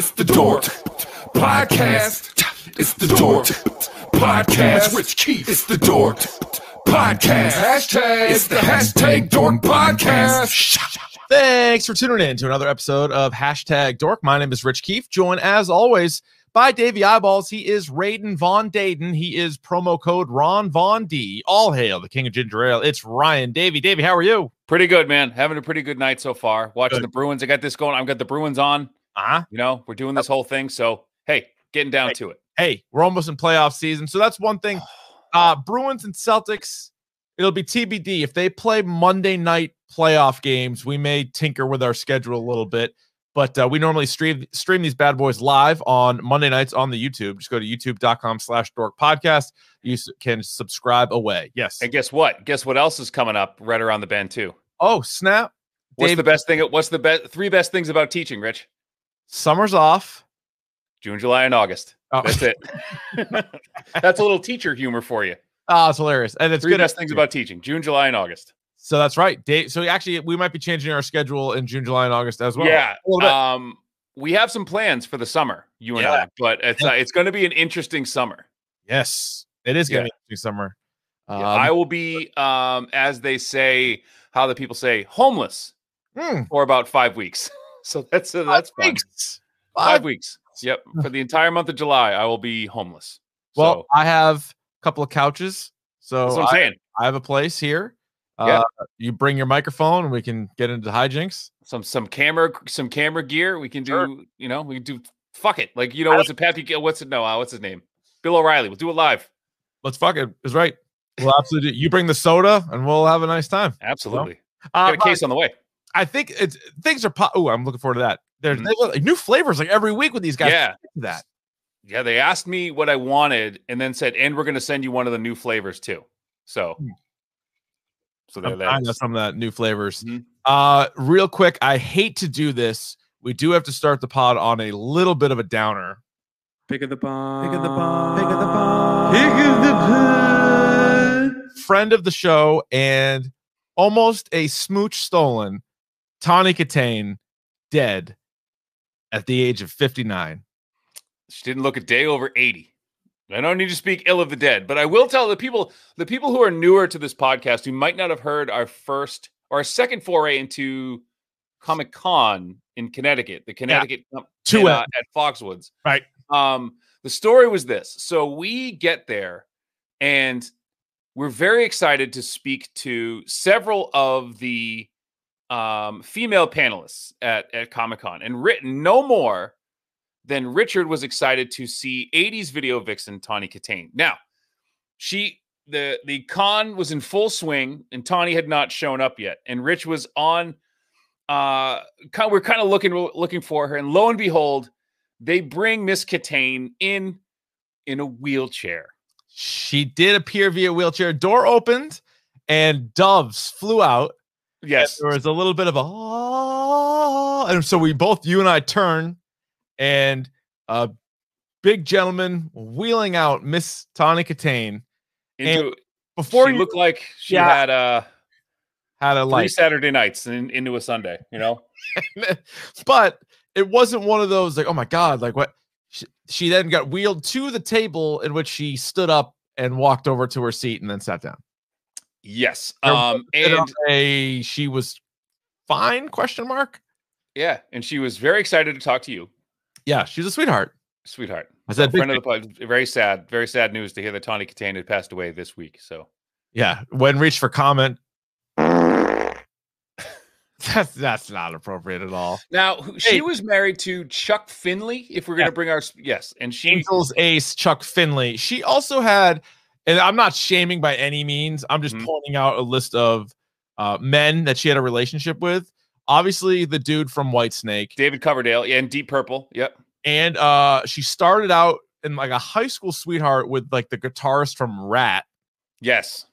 It's the Dork Podcast. It's the Dork Podcast. Rich Keefe. It's the Dork Podcast. Hashtag. It's the hashtag Dork Podcast. Thanks for tuning in to another episode of Hashtag Dork. My name is Rich Keefe, joined as always by Davey Eyeballs. He is Raiden Von Dayton. He is promo code Ron Von D. All hail the king of ginger ale. It's Ryan Davey. Davey, how are you? Pretty good, man. Having a pretty good night so far. Watching Good. the Bruins. I got this going. I've got the Bruins on. Uh-huh. You know, we're doing this whole thing. So, hey, getting down Hey. to it. Hey, we're almost in playoff season. So that's one thing. Uh Bruins and Celtics, it'll be TBD. If they play Monday night playoff games, we may tinker with our schedule a little bit. But uh, we normally stream stream these bad boys live on Monday nights on the YouTube. Just go to youtube.com slash dork podcast. You can subscribe away. Yes. And guess what? Guess what else is coming up right around the bend too? Oh, snap. What's the best thing? What's the best three best things about teaching, Rich? Summer's off. June, July, and August. Oh. That's it. That's a little teacher humor for you. Ah, it's hilarious. And it's Three good. best things about teaching: June, July, and August. So that's right. Dave, so actually, we might be changing our schedule in June, July, and August as well. yeah. A little bit. Um, we have some plans for the summer, you and Yeah. I, but it's uh, it's going to be an interesting summer. yes. It is going to Yeah. be interesting summer. Yeah, Um, I will be, um, as they say, how the people say, homeless hmm, for about five weeks. So that's uh, that's five fun. weeks. Five Five- weeks. Yep. For the entire month of July, I will be homeless. Well, so, I have a couple of couches. So that's what I'm I, saying. I have a place here. Yeah. Uh, you bring your microphone and we can get into the hijinks. Some some camera some camera gear. We can do. Sure. You know, we can do. Fuck it. Like you know, I what's it? Patrick? What's it? No, uh, what's his name? Bill O'Reilly. We'll do it live. Let's fuck it. It's right. We'll absolutely. You bring the soda and we'll have a nice time. Absolutely. Uh, Got a case on the way. I think it's things are. Po- oh, I'm looking forward to that. There's Mhm. they look like new flavors like every week with these guys. Yeah. That. Yeah. They asked me what I wanted, and then said, "And we're going to send you one of the new flavors too." So. Hmm. So there I'm that some of that new flavors. Mhm. Uh, real quick, I hate to do this. We do have to start the pod on a little bit of a downer. Pick of the pod. Pick of the pod. Pick of the pod. Pick of the pod. Friend of the show and almost a smooch stolen, Tawny Kitaen, dead at the age of 59. She didn't look a day over 80. I don't need to speak ill of the dead, but I will tell the people the people who are newer to this podcast who might not have heard our first or our second foray into Comic Con in Connecticut, the Connecticut com- Two uh, at Foxwoods. Right. Um, the story was this. So we get there and we're very excited to speak to several of the um, female panelists at, at Comic Con and written no more than Richard was excited to see 80s video vixen Tawny Kitaen. Now, she the the con was in full swing and Tawny had not shown up yet. And Rich was on uh kind we're kind of looking looking for her and lo and behold, they bring Miss Kitaen in in a wheelchair. She did appear via wheelchair. Door opened and doves flew out. Yes. There was a little bit of a "Ah," and so we both you and I turn and a big gentleman wheeling out Miss Tawny Kitaen Into before she you looked like she Yeah. had a, had a light. Saturday nights in, into a Sunday, you know? but it wasn't one of those like, oh my god, like what? She, she then got wheeled to the table in which she stood up and walked over to her seat and then sat down. Yes. Um and a she was fine? Question mark. yeah, and she was very excited to talk to you, Yeah, she's a sweetheart. sweetheart. I said, friend of the pod. Very sad, very sad news to hear that Tawny Kitaen had passed away this week. So yeah. When reached for comment, that's that's not appropriate at all. now she Hey. was married to Chuck Finley. If we're Yeah. gonna bring our yes, and she Angels ace Chuck Finley. She also had, and I'm not shaming by any means. I'm just Mhm. pointing out a list of uh, men that she had a relationship with. Obviously, the dude from Whitesnake, David Coverdale, yeah, and Deep Purple. Yep. and uh, she started out in like a high school sweetheart with like the guitarist from Ratt. Yes.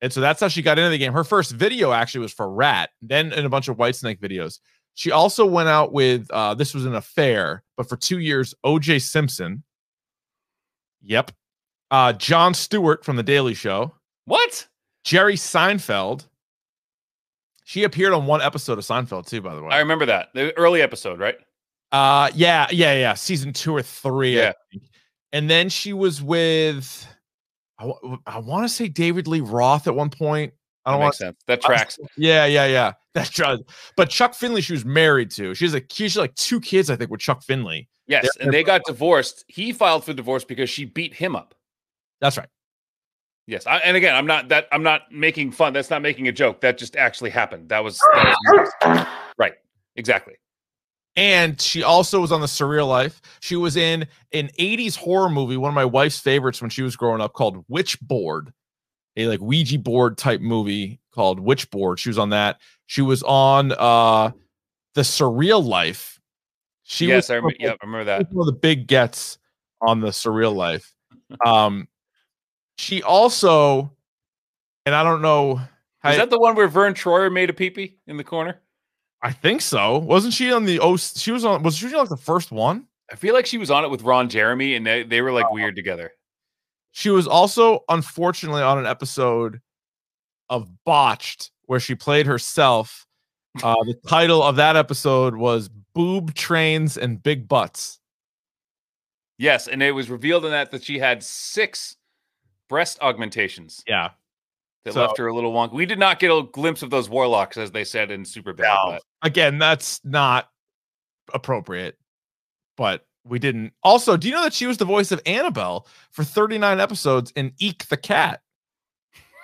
And so that's how she got into the game. Her first video actually was for Ratt, then in a bunch of Whitesnake videos. She also went out with uh this was an affair, but for two years, OJ Simpson. Yep. Uh Jon Stewart from the Daily Show, What? Jerry Seinfeld. She appeared on one episode of Seinfeld too, by the way. I remember that the early episode, right? Uh, yeah, yeah, yeah. Season two or three. I Yeah. think. And then she was with, I, want to say David Lee Roth at one point. I That don't want. That tracks. Yeah, yeah, yeah. That's just. But Chuck Finley, she was married to. She has a she's like two kids, I think, with Chuck Finley. Yes, They're- and they got divorced. He filed for divorce because she beat him up. That's right. Yes, I, and again, I'm not that I'm not making fun. That's not making a joke. That just actually happened. That was, that was right. Exactly. And she also was on the Surreal Life. She was in an 80s horror movie, one of my wife's favorites when she was growing up, called Witchboard, a like Ouija board type movie called Witchboard. She was on that. She was on uh the Surreal Life. She yes, was I remember. one Yeah, I remember that. one of the big gets on the Surreal Life. Um, she also, and I don't know. Is that the one where Verne Troyer made a peepee in the corner? I think so. Wasn't she on the oh? She was on. Was she like the first one? I feel like she was on it with Ron Jeremy, and they, they were like weird together. She was also unfortunately on an episode of Botched where she played herself. Uh, the title of that episode was "Boob Trains and Big Butts." Yes, and it was revealed in that that she had six breast augmentations Yeah, that So- left her a little wonky. We did not get a glimpse of those warlocks, as they said in Superbad. No. again, that's not appropriate, but we didn't. Also, do you know that she was the voice of Annabelle for 39 episodes in Eek the Cat,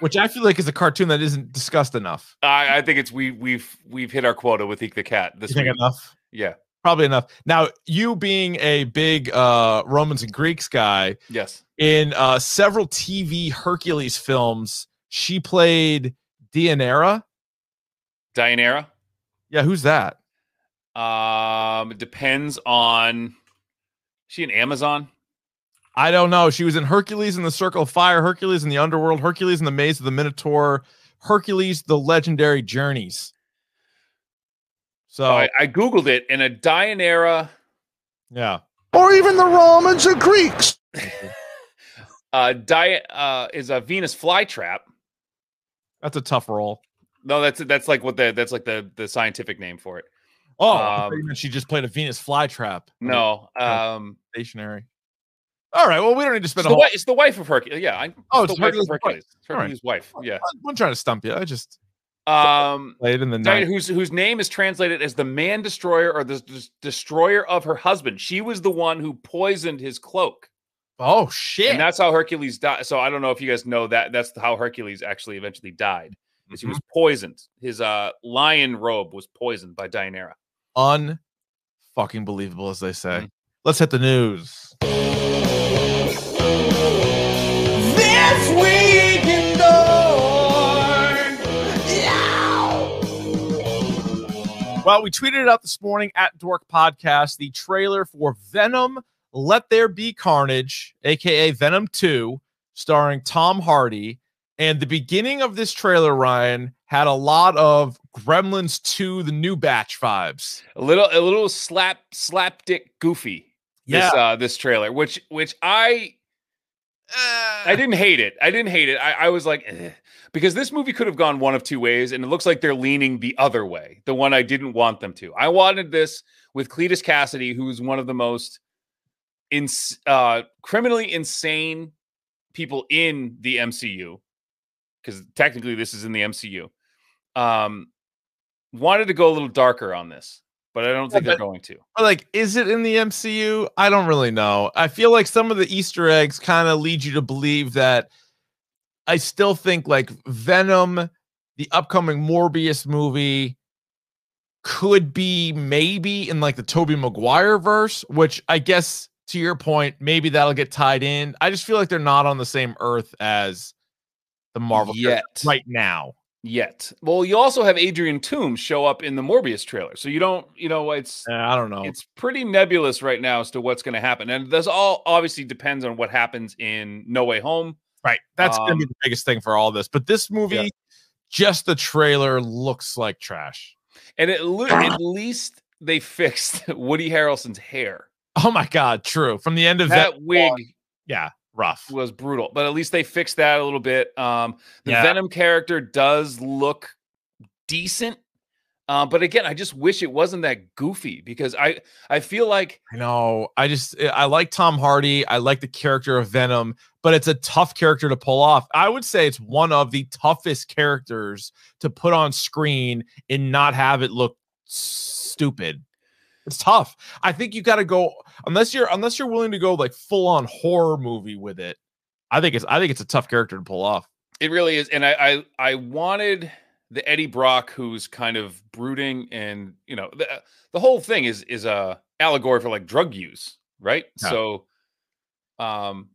which I feel like is a cartoon that isn't discussed enough. I, I think it's we we've we've hit our quota with Eek the Cat this You think week. enough? Yeah. Probably enough. Now, you being a big uh, Romans and Greeks guy, Yes. in uh, several TV Hercules films, she played Deianira. Deianira. Yeah, who's that? Um, it depends on. Is she an Amazon? I don't know. She was in Hercules in the Circle of Fire, Hercules in the Underworld, Hercules in the Maze of the Minotaur, Hercules: The Legendary Journeys. So Oh, I, I googled it, and a Deianira. yeah, Or even the Romans and Greeks. Uh, Di uh, is a Venus flytrap. that's a tough role. No, that's that's like what the that's like the the scientific name for it. Oh, Um, she just played a Venus flytrap. No, Yeah. um, stationary. All right. Well, we don't need to it's spend the, a whole. wi- it's the wife of Hercules. Yeah, I, Oh, it's it's the wife of Hercules' Hercules. It's All right. Hercules' wife. Yeah. I'm trying to stump you. I just Um, played in the night. whose whose name is translated as the man destroyer or the des- destroyer of her husband. She was the one who poisoned his cloak, Oh shit! and that's how Hercules died. So I don't know if you guys know that. That's how Hercules actually eventually died. Is he Mm-hmm. was poisoned. His uh lion robe was poisoned by Deianira. un fucking believable, as they say. Mhm. Let's hit the news. This week Well, we tweeted it out this morning at Dork Podcast the trailer for Venom Let There Be Carnage, aka Venom 2, starring Tom Hardy. And the beginning of this trailer, Ryan, had a lot of Gremlins 2, the new batch vibes. A little a little slap slapdick goofy. This uh this trailer, which which I I didn't hate it. I didn't hate it. I, I was like, eh. because this movie could have gone one of two ways, and it looks like they're leaning the other way, the one I didn't want them to. I wanted this with Cletus Kasady, who's one of the most uh, criminally insane people in the MCU, because technically this is in the MCU. Um, wanted to go a little darker on this, but I don't think they're going to. Like, is it in the MCU? I don't really know. I feel like some of the Easter eggs kind of lead you to believe that I still think like Venom, the upcoming Morbius movie, could be maybe in like the Tobey Maguire verse, which I guess to your point, maybe that'll get tied in. I just feel like they're not on the same earth as the Marvel Yet. right now. Yet. Well, you also have Adrian Toomes show up in the Morbius trailer, so you don't, you know, it's Uh, I don't know. it's pretty nebulous right now as to what's going to happen, and this all obviously depends on what happens in No Way Home. Right. That's gonna be Um, the biggest thing for all this. But this movie, just the trailer looks like trash. And at, le- at least they fixed Woody Harrelson's hair. Oh my god, true. From the end of That that, wig yeah, rough. was brutal, but at least they fixed that a little bit. Um, the Yeah. Venom character does look decent. Uh, but again, I just wish it wasn't that goofy because I I feel like I know. I just eh, I like Tom Hardy. I like the character of Venom, but it's a tough character to pull off. I would say it's one of the toughest characters to put on screen and not have it look stupid. It's tough. I think you got to go unless you're unless you're willing to go like full on horror movie with it. I think it's I think it's a tough character to pull off. it really is, and I I, I wanted the Eddie Brock who's kind of brooding and you know the the whole thing is is a allegory for like drug use, right? Yeah. So, um,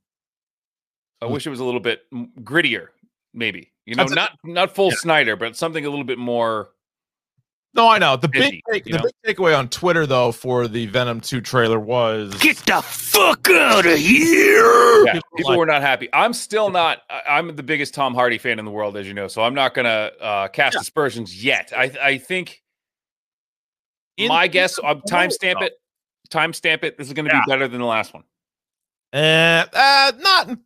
I Mm. wish it was a little bit grittier, maybe you know, That's a- not not full Yeah. Snyder, but something a little bit more. No, I know. The big take, the know? big takeaway on Twitter though for the Venom 2 trailer was Get the fuck out of here! Yeah, People people like- were not happy. I'm still not. I- I'm the biggest Tom Hardy fan in the world, as you know. So I'm not gonna uh, cast Yeah. aspersions yet. I I think In- my guess. in I'm the timestamp it. Timestamp it. This is going to Yeah. be better than the last one. Uh, uh, not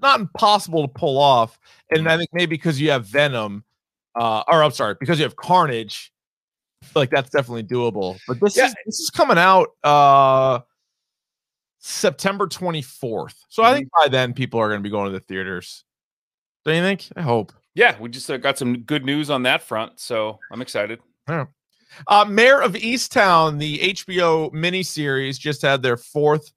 not impossible to pull off, and Mm-hmm. I think maybe because you have Venom, uh, or I'm sorry, because you have Carnage, I feel like that's definitely doable. But this Yeah. is this is coming out uh September 24th, so I think Mm-hmm. by then people are going to be going to the theaters. Don't you think? I hope. Yeah, we just uh, got some good news on that front, so I'm excited. Yeah. Uh, Mare of Easttown, the HBO miniseries, just had their fourth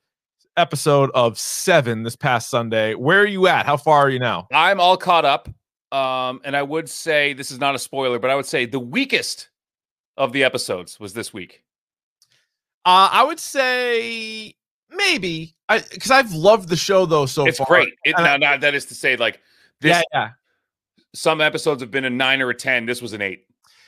episode of seven this past Sunday. Where are you at? How far are you now? I'm all caught up, um, and I would say this is not a spoiler, but I would say the weakest of the episodes was this week. Uh, I would say maybe I because I've loved the show though so far. it's far. great. It, now, now, that is to say, like this, yeah, yeah, some episodes have been a nine or a ten. This was an eight.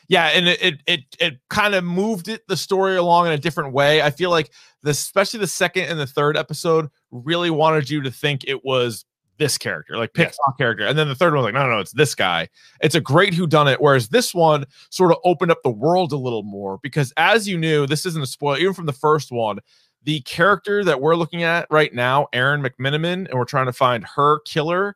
yeah, and it it it, it kind of moved it the story along in a different way. I feel like the especially the second and the third episode really wanted you to think it was this character, like pick Yes. a character, and then the third one was like, no, no, no, it's this guy. It's a great who done it. Whereas this one sort of opened up the world a little more because, as you knew, this isn't a spoiler even from the first one. The character that we're looking at right now, Erin McMenamin, and we're trying to find her killer.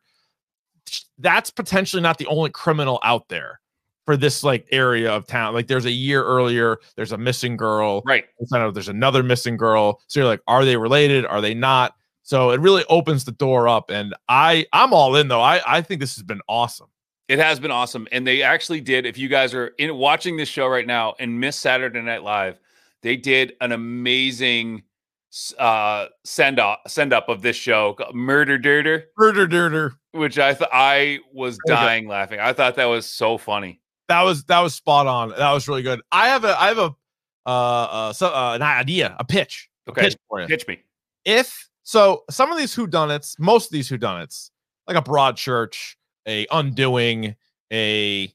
That's potentially not the only criminal out there for this like area of town. Like there's a year earlier, there's a missing girl. Right. Out there's another missing girl. So you're like, are they related? Are they not? So it really opens the door up. And I I'm all in though. I I think this has been awesome. It has been awesome, and they actually did. If you guys are in watching this show right now and miss Saturday Night Live, they did an amazing uh, send off send up of this show, Murder Dirter, Murder dirter. which I thought I was dying laughing. I thought that was so funny. That was that was spot on. That was really good. I have a I have a uh uh so uh, an idea, a pitch. a Okay, pitch for you. pitch me. if so some of these whodunits, most of these whodunits, like a Broadchurch, a undoing, a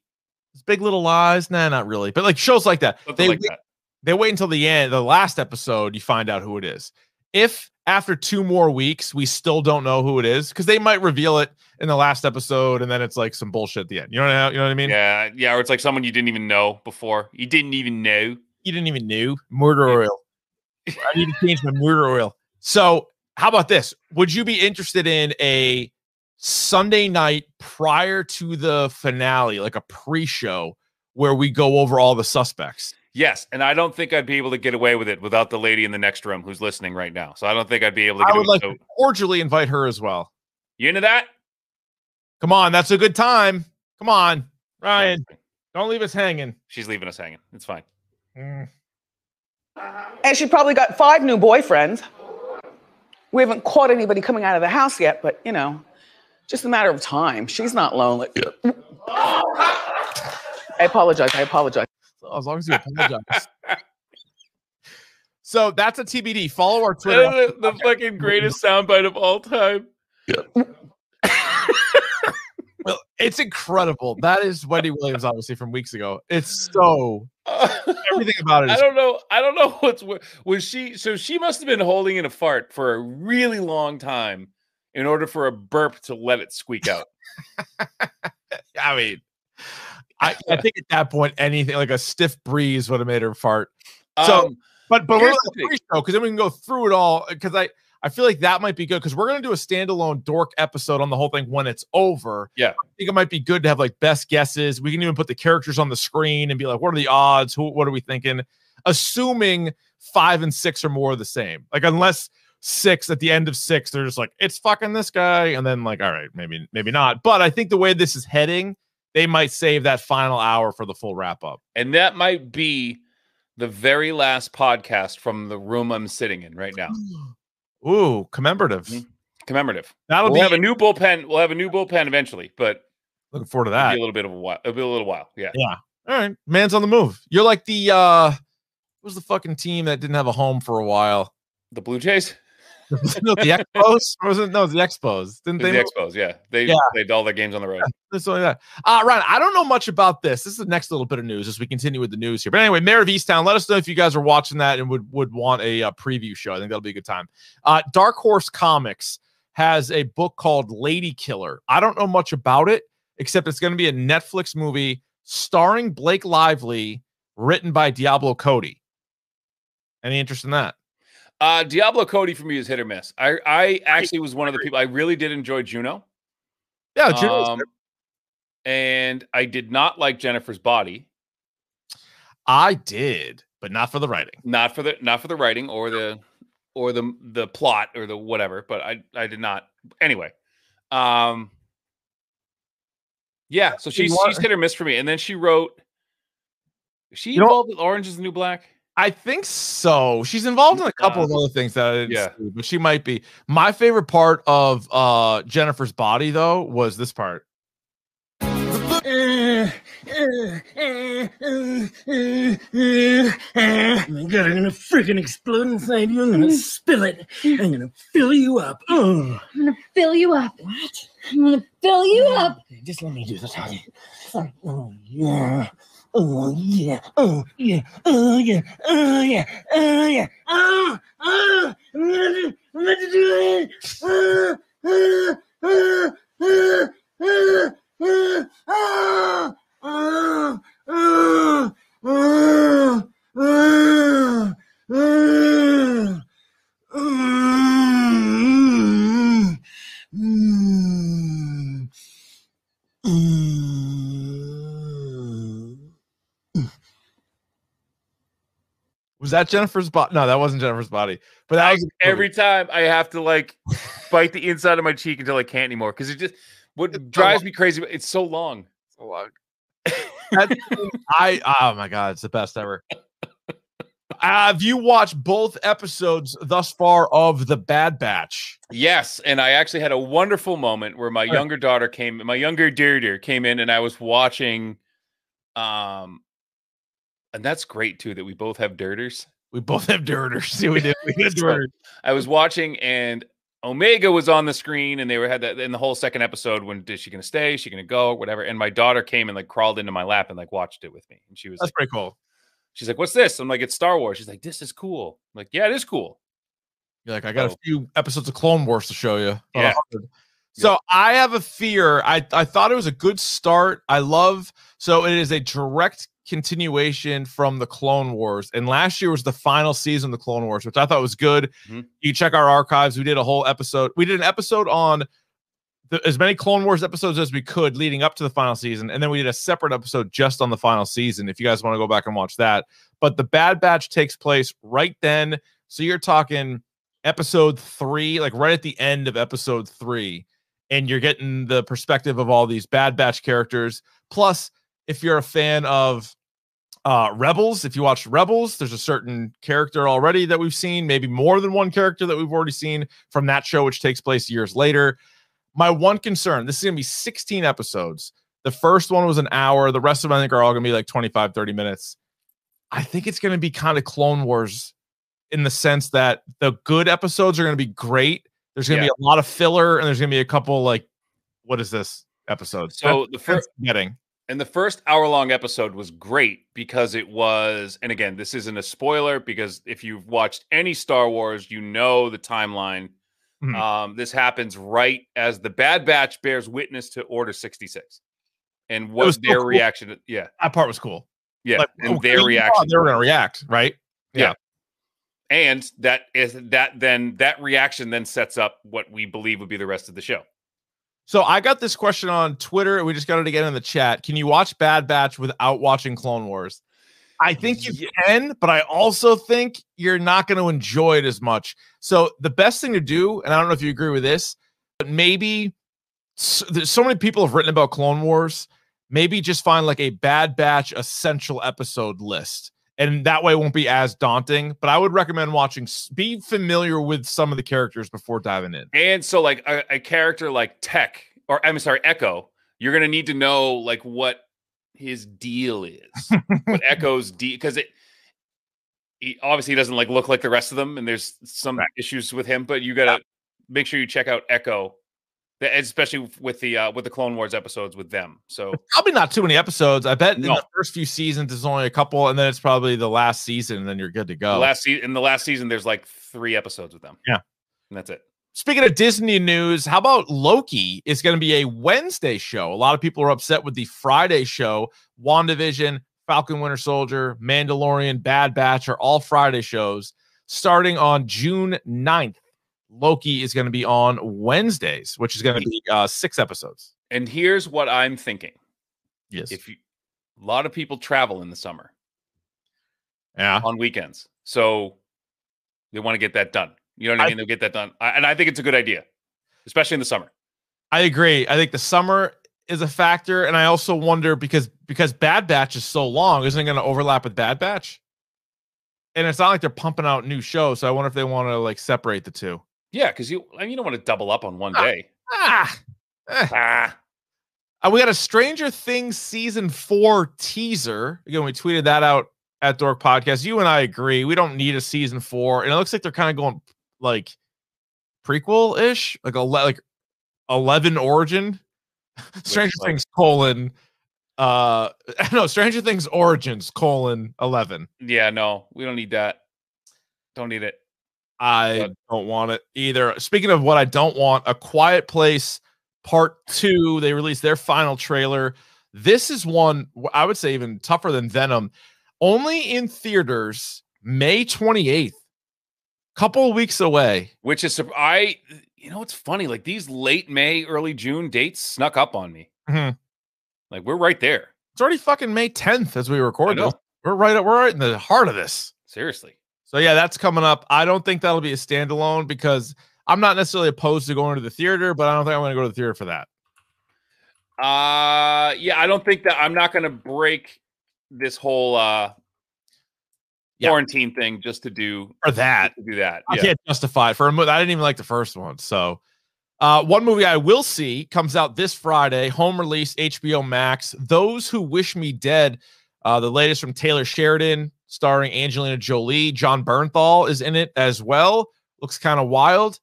big little lies. Nah, not really. But like shows like that. Something They like wait, that. they wait until the end, the last episode, you find out who it is. If after two more weeks we still don't know who it is, because they might reveal it in the last episode and then it's like some bullshit at the end. You know what I, you know what I mean? Yeah, yeah, or it's like someone you didn't even know before. You didn't even know. You didn't even know murder oil. I need to change my murder oil. So, how about this? Would you be interested in a Sunday night prior to the finale, like a pre-show, where we go over all the suspects? Yes, and I don't think I'd be able to get away with it without the lady in the next room who's listening right now. So I don't think I'd be able to I get would away. like so, to cordially invite her as well. you into that? Come on, that's a good time. Come on, Ryan, don't leave us hanging. She's leaving us hanging. It's fine. Mm. And she probably got five new boyfriends. We haven't caught anybody coming out of the house yet, but you know, just a matter of time. She's not lonely. I apologize. I apologize. As long as you apologize. so that's a TBD. Follow our Twitter. the, the fucking greatest soundbite of all time. Well, it's incredible. That is Wendy Williams, obviously from weeks ago. It's so everything about it I don't know. I don't know what's wor- was she. So she must have been holding in a fart for a really long time in order for a burp to let it squeak out. I mean, I, I think at that point anything like a stiff breeze would have made her fart. So, Um, but but we're here's the thing. pre-show because then we can go through it all. Because I I feel like that might be good because we're gonna do a standalone dork episode on the whole thing when it's over. Yeah. I think it might be good to have like best guesses. We can even put the characters on the screen and be like, what are the odds? Who what are we thinking? Assuming five and six are more of the same. Like unless six at the end of six, they're just like, it's fucking this guy. And then like, all right, maybe, maybe not. But I think the way this is heading, they might save that final hour for the full wrap up. And that might be the very last podcast from the room I'm sitting in right now. Ooh, commemorative. Mhm. Commemorative. That'll we'll be have a new bullpen. We'll have a new bullpen eventually, but looking forward to that. be a little bit of a while. It'll be a little while. Yeah. Yeah. All right. Man's on the move. You're like the uh what was the fucking team that didn't have a home for a while? The Blue Jays. No, the Expos? Or was it no the Expos? Didn't The they Expos. Yeah. They Yeah. played all their games on the road. That's only that. Uh, Ryan, I don't know much about this. This is the next little bit of news as we continue with the news here. But anyway, Mare of Easttown, let us know if you guys are watching that and would would want a, uh preview show. I think that'll be a good time. Uh, Dark Horse Comics has a book called Lady Killer. I don't know much about it except it's going to be a Netflix movie starring Blake Lively, written by Diablo Cody. Any interest in that? Uh, Diablo Cody for me is hit or miss. I I actually was one of the people I really did enjoy Juno. Yeah, Juno. Um, and I did not like Jennifer's body, I did, but not for the writing. not for the not for the writing or the or the the plot or the whatever, but I I did not. Anyway, um yeah, so she's she's hit or miss for me. And then she wrote is she You know- involved with Orange is the New Black? I think so. She's involved in a couple of Uh, other things that I didn't yeah. see, but she might be. My favorite part of uh Jennifer's body though was this part. Oh my god, I'm gonna freaking explode inside you. I'm gonna spill it. I'm gonna fill you up. Oh. I'm gonna fill you up. What? I'm gonna fill you up. Just let me do this. talking. Sorry. Oh yeah. Oh yeah. Oh yeah. Oh yeah. Oh yeah. Oh yeah. Oh, oh, I'm gonna I'm gonna do it. Oh, oh, oh, oh, oh, oh, oh, oh, oh, oh, oh, oh, oh, Was that Jennifer's body? No, that wasn't Jennifer's body. But that I, was every time I have to like bite the inside of my cheek until I can't anymore because it just what drives me crazy. It's so long. so long. I oh my god, it's the best ever. Have you watched both episodes thus far of the Bad Batch? Yes, and I actually had a wonderful moment where my younger daughter came, my younger dear dear came in, and I was watching. Um, and that's great too that we both have dirters. We both have dirters. See, we did. We did dirters. I was watching, and Omega was on the screen, and they were had that in the whole second episode. When is she going to stay? Is she going to go? Whatever. And my daughter came and like crawled into my lap and like watched it with me, and she was That's like, pretty cool. she's like, "What's this?" I'm like, "It's Star Wars." She's like, "This is cool." I'm like, "Yeah, it is cool." You're like, I got a few episodes of Clone Wars to show you. Yeah. 100. So I have a fear. I, I thought it was a good start. I love so it is a direct continuation from the Clone Wars. And last year was the final season of the Clone Wars, which I thought was good. Mhm. You check our archives. We did a whole episode. We did an episode on the, as many Clone Wars episodes as we could leading up to the final season. And then we did a separate episode just on the final season. If you guys want to go back and watch that. But the Bad Batch takes place right then. So you're talking episode three, like right at the end of episode three, and you're getting the perspective of all these Bad Batch characters. Plus, if you're a fan of uh Rebels, if you watch Rebels, there's a certain character already that we've seen, maybe more than one character that we've already seen from that show, which takes place years later. My one concern this is gonna be 16 episodes. The first one was an hour, the rest of them I think are all gonna be like 25, 30 minutes. I think it's gonna be kind of Clone Wars in the sense that the good episodes are going to be great. There's going to Yeah. be a lot of filler, and there's going to be a couple like, what is this episode? So the first getting and the first hour long episode was great because it was, and again, this isn't a spoiler because if you've watched any Star Wars, you know the timeline. Mhm. Um, this happens right as the Bad Batch bears witness to Order 66. And what so their cool. reaction, yeah, that part was cool. yeah, Like, and okay, their reaction. they were going to react, right? And that is that then that reaction then sets up what we believe would be the rest of the show. So I got this question on Twitter. We just got it again in the chat. Can you watch Bad Batch without watching Clone Wars? I think you can, but I also think you're not going to enjoy it as much. So the best thing to do, and I don't know if you agree with this, but maybe so, there's so many people have written about Clone Wars. Maybe just find like a Bad Batch essential episode list, and that way it won't be as daunting. But I would recommend watching. Be familiar with some of the characters before diving in. And so, like a, a character like Tech, or I'm sorry, Echo, you're gonna need to know like what his deal is, what Echo's deal, because it he obviously he doesn't like look like the rest of them, and there's some issues with him. But you gotta make sure you check out Echo, especially with the uh, with the Clone Wars episodes with them. So Probably not too many episodes. I bet in the first few seasons there's only a couple, and then it's probably the last season, and then you're good to the go. last season, in the last season, there's like three episodes with them. Yeah. and that's it. Speaking of Disney news, how about Loki is going to be a Wednesday show? A lot of people are upset with the Friday show. WandaVision, Falcon Winter Soldier, Mandalorian, Bad Batch are all Friday shows. Starting on June 9th, Loki is going to be on Wednesdays, which is going to be uh, six episodes. And here's what I'm thinking: Yes. if you, a lot of people travel in the summer. yeah. on weekends. So they want to get that done. You know what I, I- mean? They'll get that done. I, and I think it's a good idea, especially in the summer. I agree. I think the summer is a factor, and I also wonder because because Bad Batch is so long, isn't it going to overlap with Bad Batch? And it's not like they're pumping out new shows, so I wonder if they want to like separate the two. Yeah, because you I mean, you don't want to double up on one Ah. day. Ah, eh. Ah, Uh, we got a Stranger Things season four teaser. Again, we tweeted that out at Dork Podcast. You and I agree. We don't need a season four, and it looks like they're kind of going like prequel ish, like a like eleven origin. Stranger like- Things colon uh no Stranger Things origins colon eleven. yeah, no, we don't need that. Don't need it. I don't want it either. Speaking of what I don't want, A Quiet Place Part Two. They released their final trailer. This is one I would say even tougher than Venom. Only in theaters May 28th. Couple of weeks away. Which is I you know it's funny, like these late May, early June dates snuck up on me. Mhm. Like we're right there. It's already fucking May 10th as we record this. We're right at we're right in the heart of this. Seriously. So yeah, that's coming up. I don't think that'll be a standalone because I'm not necessarily opposed to going to the theater, but I don't think I'm going to go to the theater for that. Uh yeah, I don't think that I'm not gonna break this whole uh Yeah. quarantine thing just to do For that. to do that. I Yeah. can't justify it for a movie. I didn't even like the first one. So, uh, one movie I will see comes out this Friday, home release, HBO Max. Those Who Wish Me Dead, uh, the latest from Taylor Sheridan, starring Angelina Jolie. Jon Bernthal is in it as well. Looks kind of wild.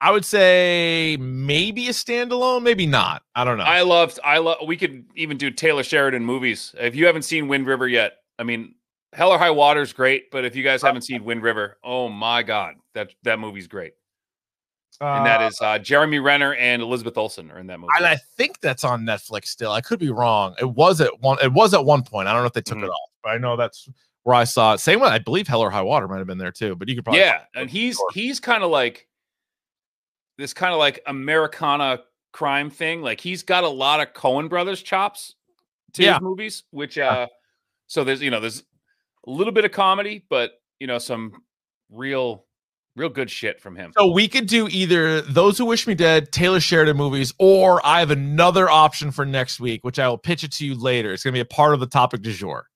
I would say maybe a standalone, maybe not. I don't know. I loved I love we could even do Taylor Sheridan movies. If you haven't seen Wind River yet, I mean Hell or High Water is great, but if you guys haven't seen Wind River, oh my god, that that movie's great. and that is uh, Jeremy Renner and Elizabeth Olsen are in that movie. and I think that's on Netflix still. I could be wrong. It was at one. It was at one point. I don't know if they took Mhm. it off, but I know that's where I saw it. Same one. I believe Hell or High Water might have been there too. But you could probably yeah, and he's he's kind of like this kind of like Americana crime thing. Like he's got a lot of Coen brothers chops to Yeah. his movies, which uh so there's you know there's a little bit of comedy, but you know some real real good shit from him. So we could do either those who wish me dead, Taylor Sheridan movies, or I have another option for next week, which I will pitch it to you later. It's gonna be a part of the topic du jour.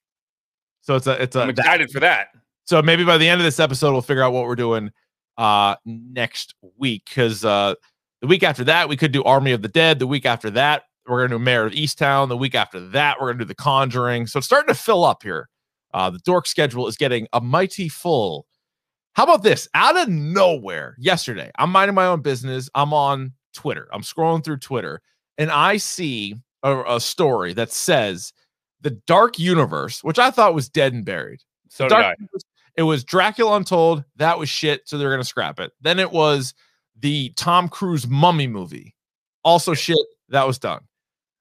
So it's a it's a I'm excited for that. So maybe by the end of this episode, we'll figure out what we're doing uh next week. Because uh the week after that, we could do Army of the Dead. The week after that, we're gonna do Mare of Easttown. The week after that, we're gonna do The Conjuring. So it's starting to fill up here. Uh the dork schedule is getting a mighty full. How about this? Out of nowhere, yesterday, I'm minding my own business. I'm on Twitter. I'm scrolling through Twitter, and I see a, a story that says the Dark Universe, which I thought was dead and buried. So did I. Universe- It was Dracula Untold. That was shit. So they're going to scrap it. Then it was the Tom Cruise mummy movie. Also shit. That was done.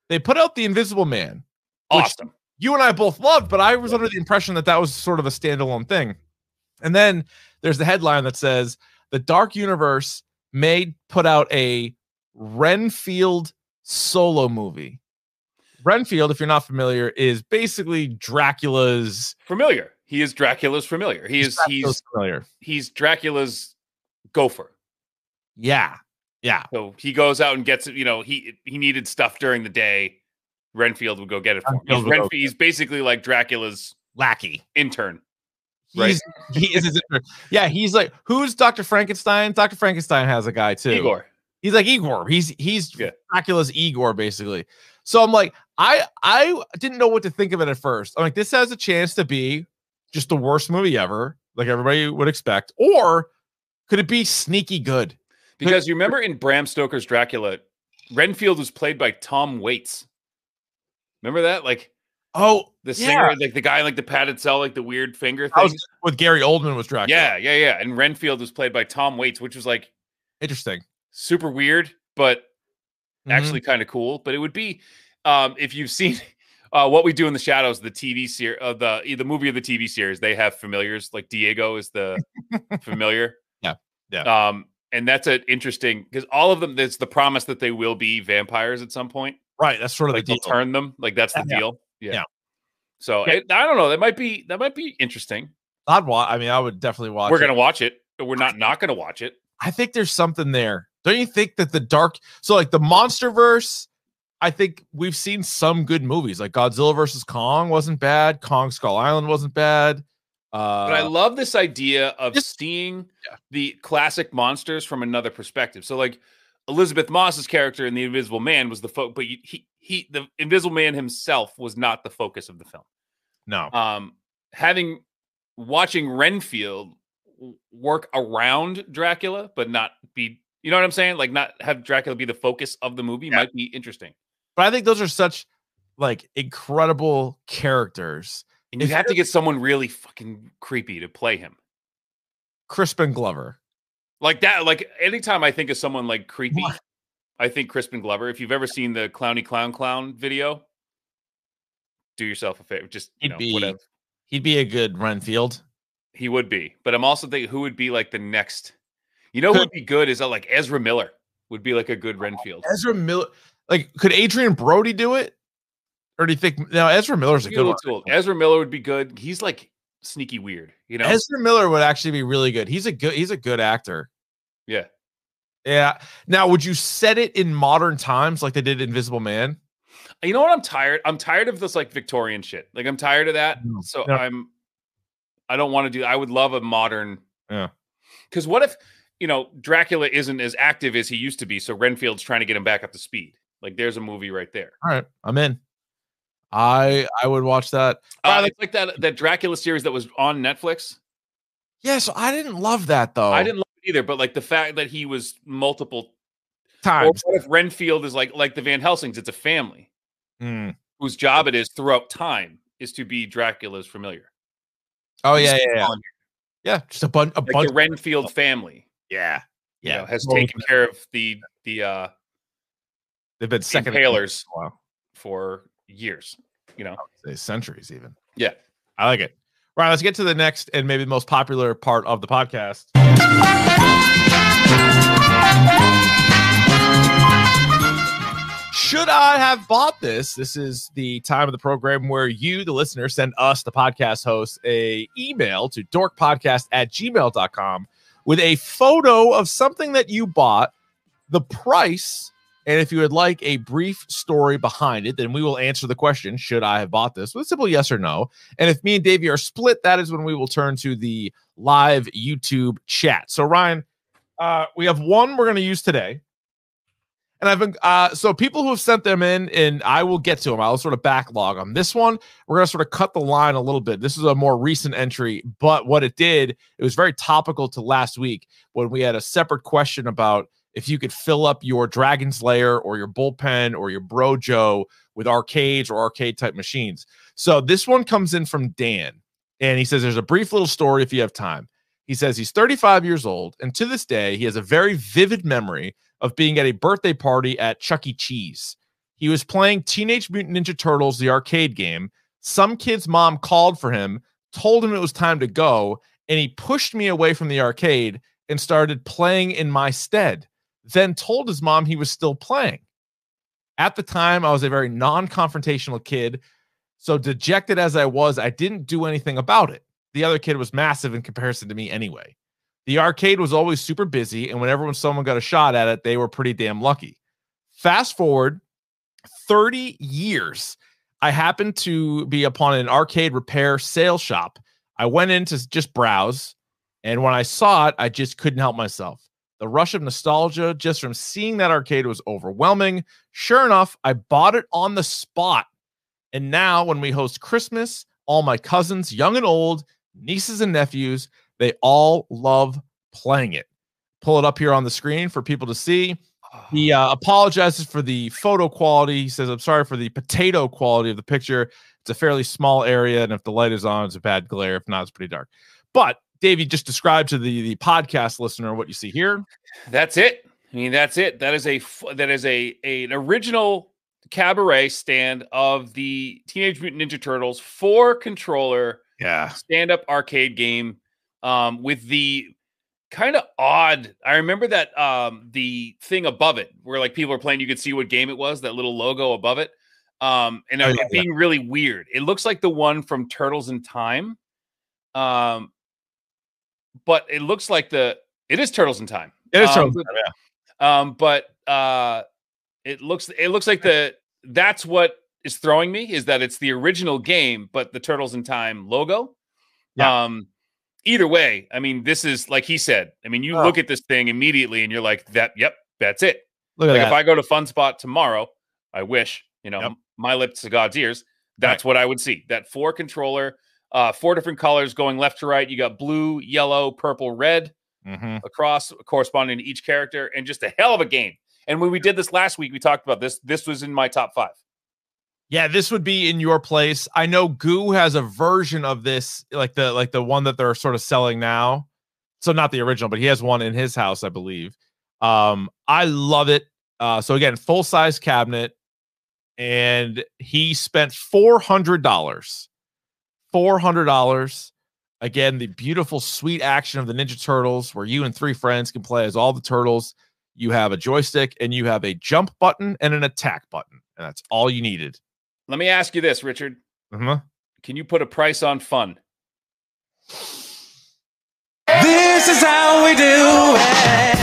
They put out The Invisible Man. which Awesome. You and I both loved, but I was under the impression that that was sort of a standalone thing. And then there's the headline that says the Dark Universe may put out a Renfield solo movie. Renfield, if you're not familiar, is basically Dracula's. Familiar. He is Dracula's familiar. He is he's Dracula's familiar. he's Dracula's gopher. Yeah, yeah. So he goes out and gets it. You know, he he needed stuff during the day. Renfield would go get it for him. He's, Renf- he's basically like Dracula's Lackey. intern. Right. He's he is his intern. yeah. He's like who's Doctor Frankenstein? Doctor Frankenstein has a guy too. Igor. He's like Igor. He's he's Yeah. Dracula's Igor basically. So I'm like, I I didn't know what to think of it at first. I'm like, this has a chance to be just the worst movie ever, like everybody would expect, or could it be sneaky good? Because you remember in Bram Stoker's Dracula, Renfield was played by Tom Waits. Remember that? Like Oh, the yeah. singer, like the guy in, like the padded cell, like the weird finger I thing. was with Gary Oldman was Dracula. yeah, yeah, yeah. And Renfield was played by Tom Waits, which was like interesting. super weird, but Mhm. actually kind of cool. But it would be um, if you've seen uh, what we do in the shadows, the TV series, uh, the the movie of the TV series, they have familiars. Like Diego is the familiar. Yeah, yeah. Um, and that's an interesting because all of them. There's the promise that they will be vampires at some point. right. That's sort of Like the they'll deal. turn them. Like that's the Yeah. deal. Yeah. Yeah. So Yeah. it- I don't know. That might be that might be interesting. I'd watch. I mean, I would definitely watch. We're it. gonna watch it. but We're not not gonna watch it. I think there's something there. Don't you think that the dark so like the monster verse, I think we've seen some good movies. Like Godzilla versus Kong wasn't bad. Kong Skull Island wasn't bad. Uh But I love this idea of just- seeing Yeah. the classic monsters from another perspective. So, like Elisabeth Moss's character in The Invisible Man was the focus, but he he the Invisible Man himself was not the focus of the film. no. Um, having watching Renfield work around Dracula, but not be, you know what I'm saying? Like not have Dracula be the focus of the movie Yeah. might be interesting. But I think those are such like incredible characters. And you If have to get someone really fucking creepy to play him. Crispin Glover. Like that, like anytime I think of someone like creepy, What? I think Crispin Glover. If you've ever seen the Clowny Clown Clown video, do yourself a favor. Just He'd know, be- whatever. He'd be a good Renfield. He would be. But I'm also thinking who would be like the next. You know who would be good is uh, like Ezra Miller would be like a good Renfield. Ezra Miller like could Adrien Brody do it? Or do you think now Ezra Miller's a good one. old. Ezra Miller would be good. He's like sneaky weird, you know? Ezra Miller would actually be really good. He's a good he's a good actor. yeah. Yeah. Now, would you set it in modern times like they did Invisible Man? You know what? I'm tired. I'm tired of this like Victorian shit. Like I'm tired of that. No, So no. I'm. I don't want to do. I would love a modern. Yeah. Because what if you know Dracula isn't as active as he used to be? So Renfield's trying to get him back up to speed. Like there's a movie right there. All right, I'm in. I I would watch that. Uh, it's like that that Dracula series that was on Netflix. Yeah, so I didn't love that though. I didn't love it either, but like the fact that he was multiple. Times. what if Renfield is like like the Van Helsings? It's a family Mm. whose job it is throughout time is to be Dracula's familiar. Oh yeah, yeah, yeah. Yeah, just a bunch a Like bunch the Renfield family. Yeah. you Yeah. know, has Well, taken care of the the uh They've been second impalers Wow. for years. You know, centuries even. yeah. I like it. All right, let's get to the next and maybe the most popular part of the podcast. Should I have bought this? This is the time of the program where you, the listener, send us, the podcast host, a email to dorkpodcast at gmail.com with a photo of something that you bought, the price, and if you would like a brief story behind it, then we will answer the question, should I have bought this? With a simple yes or no. And if me and Davey are split, that is when we will turn to the live YouTube chat. So, Ryan, uh, we have one we're going to use today. And I've been, uh, so people who have sent them in, and I will get to them. I'll sort of backlog them. This one, we're going to sort of cut the line a little bit. This is a more recent entry, but what it did, it was very topical to last week when we had a separate question about if you could fill up your Dragon's Lair or your bullpen or your Brojo with arcades or arcade type machines. So this one comes in from Dan, and he says there's a brief little story if you have time. He says he's 35 years old, and to this day, he has a very vivid memory of being at a birthday party at Chuck E. Cheese. He was playing Teenage Mutant Ninja Turtles, the arcade game. Some kid's mom called for him, told him it was time to go, and he pushed me away from the arcade and started playing in my stead. Then told his mom he was still playing. At the time, I was a very non confrontational kid. So, dejected as I was, I didn't do anything about it. The other kid was massive in comparison to me anyway. The arcade was always super busy, and whenever when someone got a shot at it, they were pretty damn lucky. Fast forward 30 years, I happened to be upon an arcade repair sale shop. I went in to just browse, and when I saw it, I just couldn't help myself. The rush of nostalgia just from seeing that arcade was overwhelming. Sure enough, I bought it on the spot. And now, when we host Christmas, all my cousins, young and old, nieces and nephews, they all love playing it. Pull it up here on the screen for people to see. He uh, apologizes for the photo quality. He says, I'm sorry for the potato quality of the picture. It's a fairly small area, and if the light is on, it's a bad glare. If not, it's pretty dark. But Davey, just describe to the, the podcast listener what you see here. That's it. I mean, that's it. That is a that is a, a an original cabaret stand of the Teenage Mutant Ninja Turtles four controller Yeah. stand up arcade game um, with the kind of odd. I remember that um, the thing above it where like people are playing, you could see what game it was. That little logo above it, um, and Oh, it yeah, yeah. being really weird. It looks like the one from Turtles in Time, um, but it looks like the it is Turtles in Time. It is Um, Turtles Time, um, but uh, it looks it looks like the that's what is throwing me is that it's the original game, but the Turtles in Time logo. Yeah. Um, either way, I mean, this is like he said. I mean, you Oh. look at this thing immediately and you're like, that. Yep, that's it. Look Like that. if I go to Funspot tomorrow, I wish you know Yep. my lips to God's ears. That's what I would see. That four controller, uh, four different colors going left to right. You got blue, yellow, purple, red Mhm. across corresponding to each character and just a hell of a game. And when we did this last week, we talked about this. This was in my top five. Yeah, this would be in your place. I know Goo has a version of this, like the like the one that they're sort of selling now. So not the original, but he has one in his house, I believe. Um, I love it. Uh, so again, full size cabinet, and he spent four hundred dollars. Four hundred dollars. Again, the beautiful, sweet action of the Ninja Turtles, where you and three friends can play as all the turtles. You have a joystick and you have a jump button and an attack button, and that's all you needed. Let me ask you this, Richard. Uh-huh. Can you put a price on fun? This is how we do it.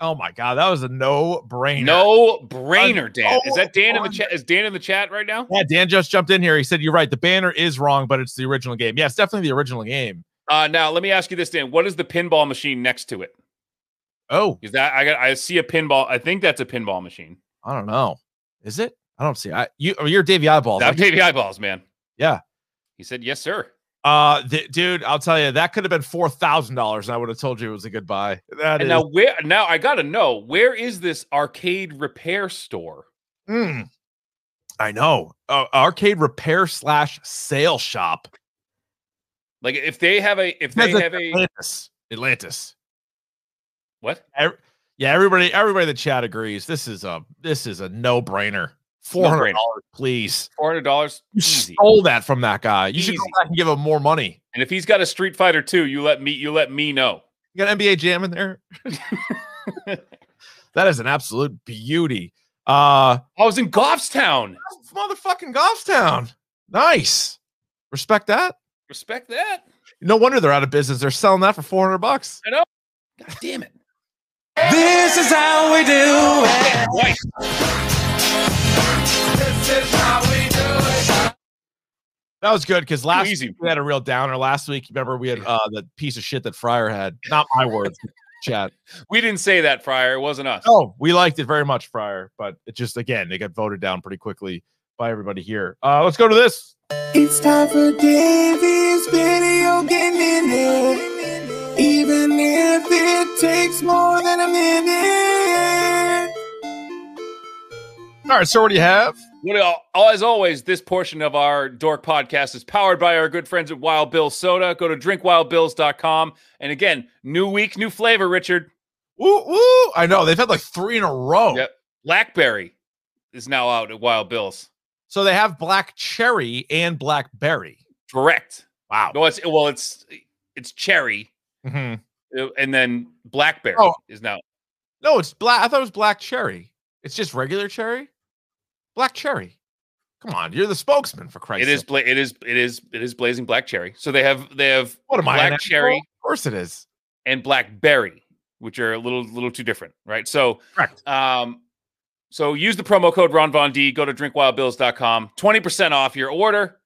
Oh my god, that was a no brainer. No brainer, Dan. Is that Dan in the chat? Is Dan in the chat right now? Yeah, Dan just jumped in here. He said you're right. The banner is wrong, but it's the original game. Yeah, it's definitely the original game. Uh, now let me ask you this, Dan. What is the pinball machine next to it? Oh, Is that I got? I see a pinball. I think that's a pinball machine. I don't know. Is it? I don't see. I you. You're Davey Eyeballs. That Davey eyeballs, man. Yeah. He said, "Yes, sir." Uh, th- dude, I'll tell you that could have been four thousand dollars, and I would have told you it was a good buy. That And is. now where? Now I gotta know where is this arcade repair store? Mm. I know. Uh, arcade repair slash sale shop. Like if they have a if they have a Atlantis. Atlantis. what? Ev- yeah, everybody, everybody in the chat agrees. This is a this is a no brainer. Four hundred dollars, please. Four hundred dollars. You Easy. stole that from that guy. You should go back and give him more money. And if he's got a Street Fighter two, you let me you let me know. You got NBA Jam in there. that is an absolute beauty. Uh, I was in Goffstown. motherfucking Goffstown. Nice. Respect that. Respect that. No wonder they're out of business. They're selling that for four hundred bucks. I know. God damn it. This is how we do it. Twice. That was good because last easy. week we had a real downer. Last week, remember we had uh the piece of shit that Fryer had. Not my words, chat. We didn't say that, Fryer. It wasn't us. Oh, we liked it very much, Fryer, but it just again they got voted down pretty quickly by everybody here. Uh let's go to this. It's time for Davey's video game minute. Even if it takes more than a minute. All right, so what do you have? Uh, as always, this portion of our Dork podcast is powered by our good friends at Wild Bill Soda. Go to drinkwildbills.com. And again, new week, new flavor, Richard. Woo woo! I know they've had like three in a row. Yep. Blackberry is now out at Wild Bill's. So they have black cherry and blackberry. Correct. Wow. No, it's well, it's it's cherry, Mhm. uh, and then blackberry Oh. is now. No, it's black. I thought it was black cherry. It's just regular cherry. Black cherry. Come on, you're the spokesman for Christ's It is bla- it is it is it is blazing black cherry. So they have they have What am I? black cherry Of course it is. and blackberry, which are a little little too different, right? So Correct. um so use the promo code Ron Von D, go to drinkwildbills.com, 20% off your order.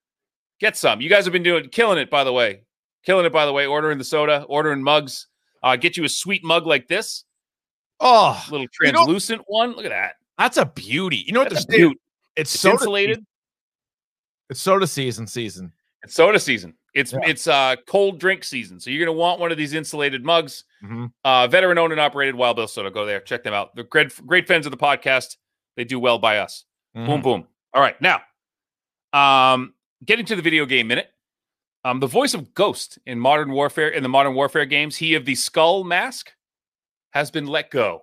Get some. You guys have been doing killing it, by the way. Killing it, by the way. Ordering the soda, ordering mugs. Uh, get you a sweet mug like this, Oh, little translucent one. Look at that. That's a beauty. You know what That's a they're. It's, It's soda insulated. season. It's soda season. Season. It's soda season. It's Yeah. it's uh cold drink season. So you're gonna want one of these insulated mugs. Mhm. Uh veteran owned and operated Wild Bill Soda. Go there, check them out. They're great great fans of the podcast. They do well by us. Boom, Mhm. boom. All right, now, um, getting to the video game minute. Um, the voice of Ghost in Modern Warfare in the Modern Warfare games, he of the skull mask, has been let go.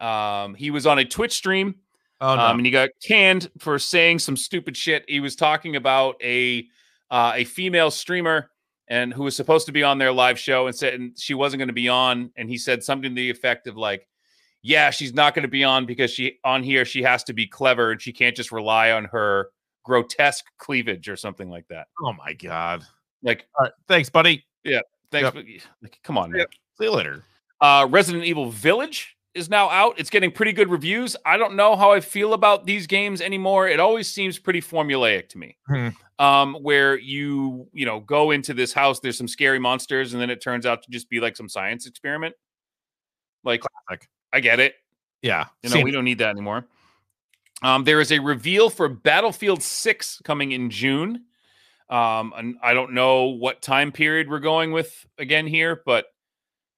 Um, he was on a Twitch stream, Oh no. um, and he got canned for saying some stupid shit. He was talking about a uh, a female streamer and who was supposed to be on their live show and said and she wasn't going to be on, and he said something to the effect of like, "Yeah, she's not going to be on because she on here she has to be clever and she can't just rely on her grotesque cleavage or something like that." oh my god. Like, All right. Thanks, buddy. Yeah, thanks, Yep. but like, come on, man. Yep. See you later. Uh, Resident Evil Village is now out. It's getting pretty good reviews. I don't know how I feel about these games anymore. It always seems pretty formulaic to me. Hmm. Um, where you you know go into this house, there's some scary monsters, and then it turns out to just be like some science experiment. Like, Classic. I get it. Yeah. You know, Seen we don't need that anymore. Um, there is a reveal for Battlefield 6 coming in June. Um, and I don't know what time period we're going with again here, but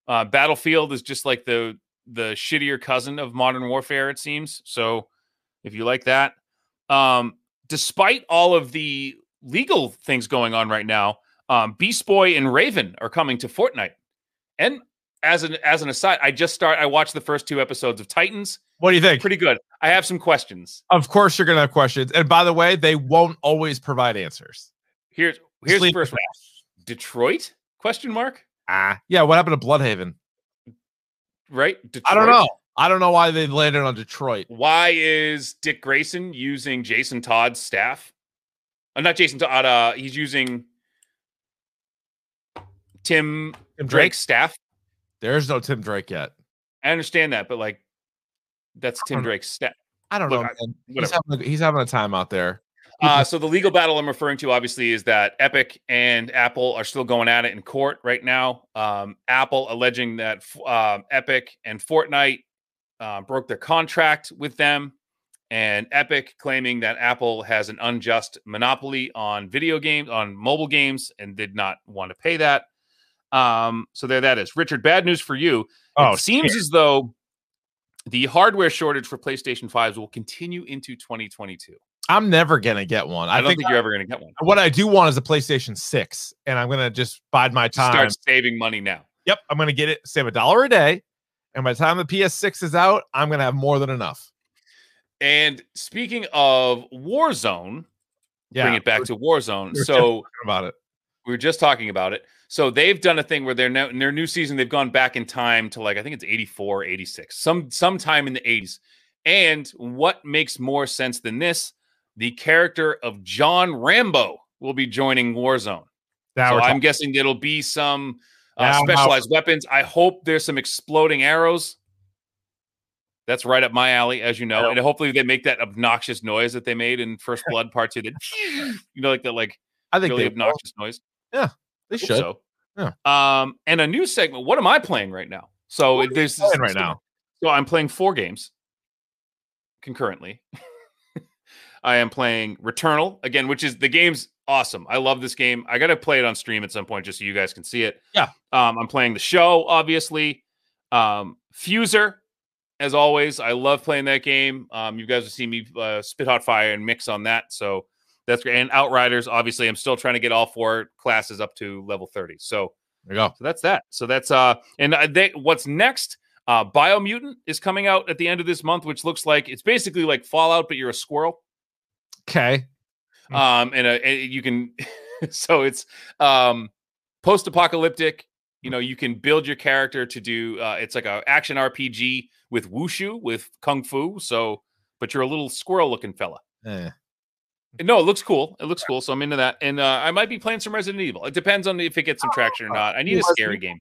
uh, Battlefield is just like the the shittier cousin of Modern Warfare, it seems. So if you like that, um, despite all of the legal things going on right now, um, Beast Boy and Raven are coming to Fortnite. And as an as an aside, I just start. I watched the first two episodes of Titans. What do you think? Pretty good. I have some questions. Of course, you're gonna have questions. And by the way, they won't always provide answers. Here's here's the first one. Detroit? Question mark. Ah, yeah. What happened to Blüdhaven? Right. I don't know. I don't know why they landed on Detroit. Why is Dick Grayson using Jason Todd's staff? Uh, not Jason Todd. Uh, he's using Tim Tim Drake. Drake's staff. There's no Tim Drake yet. I understand that, but like, that's Tim Drake's staff. I don't Look, know. I- He's having, a, he's having a time out there. Uh, so the legal battle I'm referring to, obviously, is that Epic and Apple are still going at it in court right now. Um, Apple alleging that um, Epic and Fortnite uh, broke their contract with them, and Epic claiming that Apple has an unjust monopoly on video games, on mobile games, and did not want to pay that. Um, so there that is. Richard, bad news for you. Oh, it seems as though the hardware shortage for PlayStation 5s will continue into 2022. I'm never gonna get one. I, I, don't think, think, you're ever going to get one. what I do want is a PlayStation 6, and I'm gonna just bide my time. Start saving money now. Yep, I'm gonna get it, save a dollar a day, and by the time the PS6 is out, I'm gonna have more than enough. And speaking of Warzone, Yeah, bring it back to Warzone. we're So about it. we were just talking about it. So they've done a thing where they're now in their new season, they've gone back in time to like I think it's 84, 86, some sometime in the 80s. And what makes more sense than this? The character of John Rambo will be joining Warzone. Now so I'm talking. guessing it'll be some uh, Now how- specialized weapons. I hope there's some exploding arrows. That's right up my alley, as you know. Yeah. And hopefully they make that obnoxious noise that they made in First Blood Part Two. That you know, like that, like I think really obnoxious noise. Yeah, they should. So. Yeah. Um, and a new segment. What am I playing right now? So What are you there's playing right now? So I'm playing four games concurrently. I am playing Returnal again, which is the game's awesome. I love this game. I got to play it on stream at some point just so you guys can see it. Yeah. Um, I'm playing the show, obviously. Um, Fuser, as always. I love playing that game. Um, you guys have seen me uh, spit hot fire and mix on that. So that's great. And Outriders, obviously, I'm still trying to get all four classes up to level 30. So There you go. so that's that. So that's uh and uh, they, what's next? Uh Biomutant is coming out at the end of this month, which looks like it's basically like Fallout, but you're a squirrel. Okay. Um, and, uh, and you can, so it's um, post-apocalyptic. You know, you can build your character to do. Uh, it's like a action RPG with wushu with kung fu. So, but you're a little squirrel-looking fella. Eh. No, it looks cool. It looks cool. So I'm into that, and uh, I might be playing some Resident Evil. It depends on if it gets some traction or not. I need a scary game.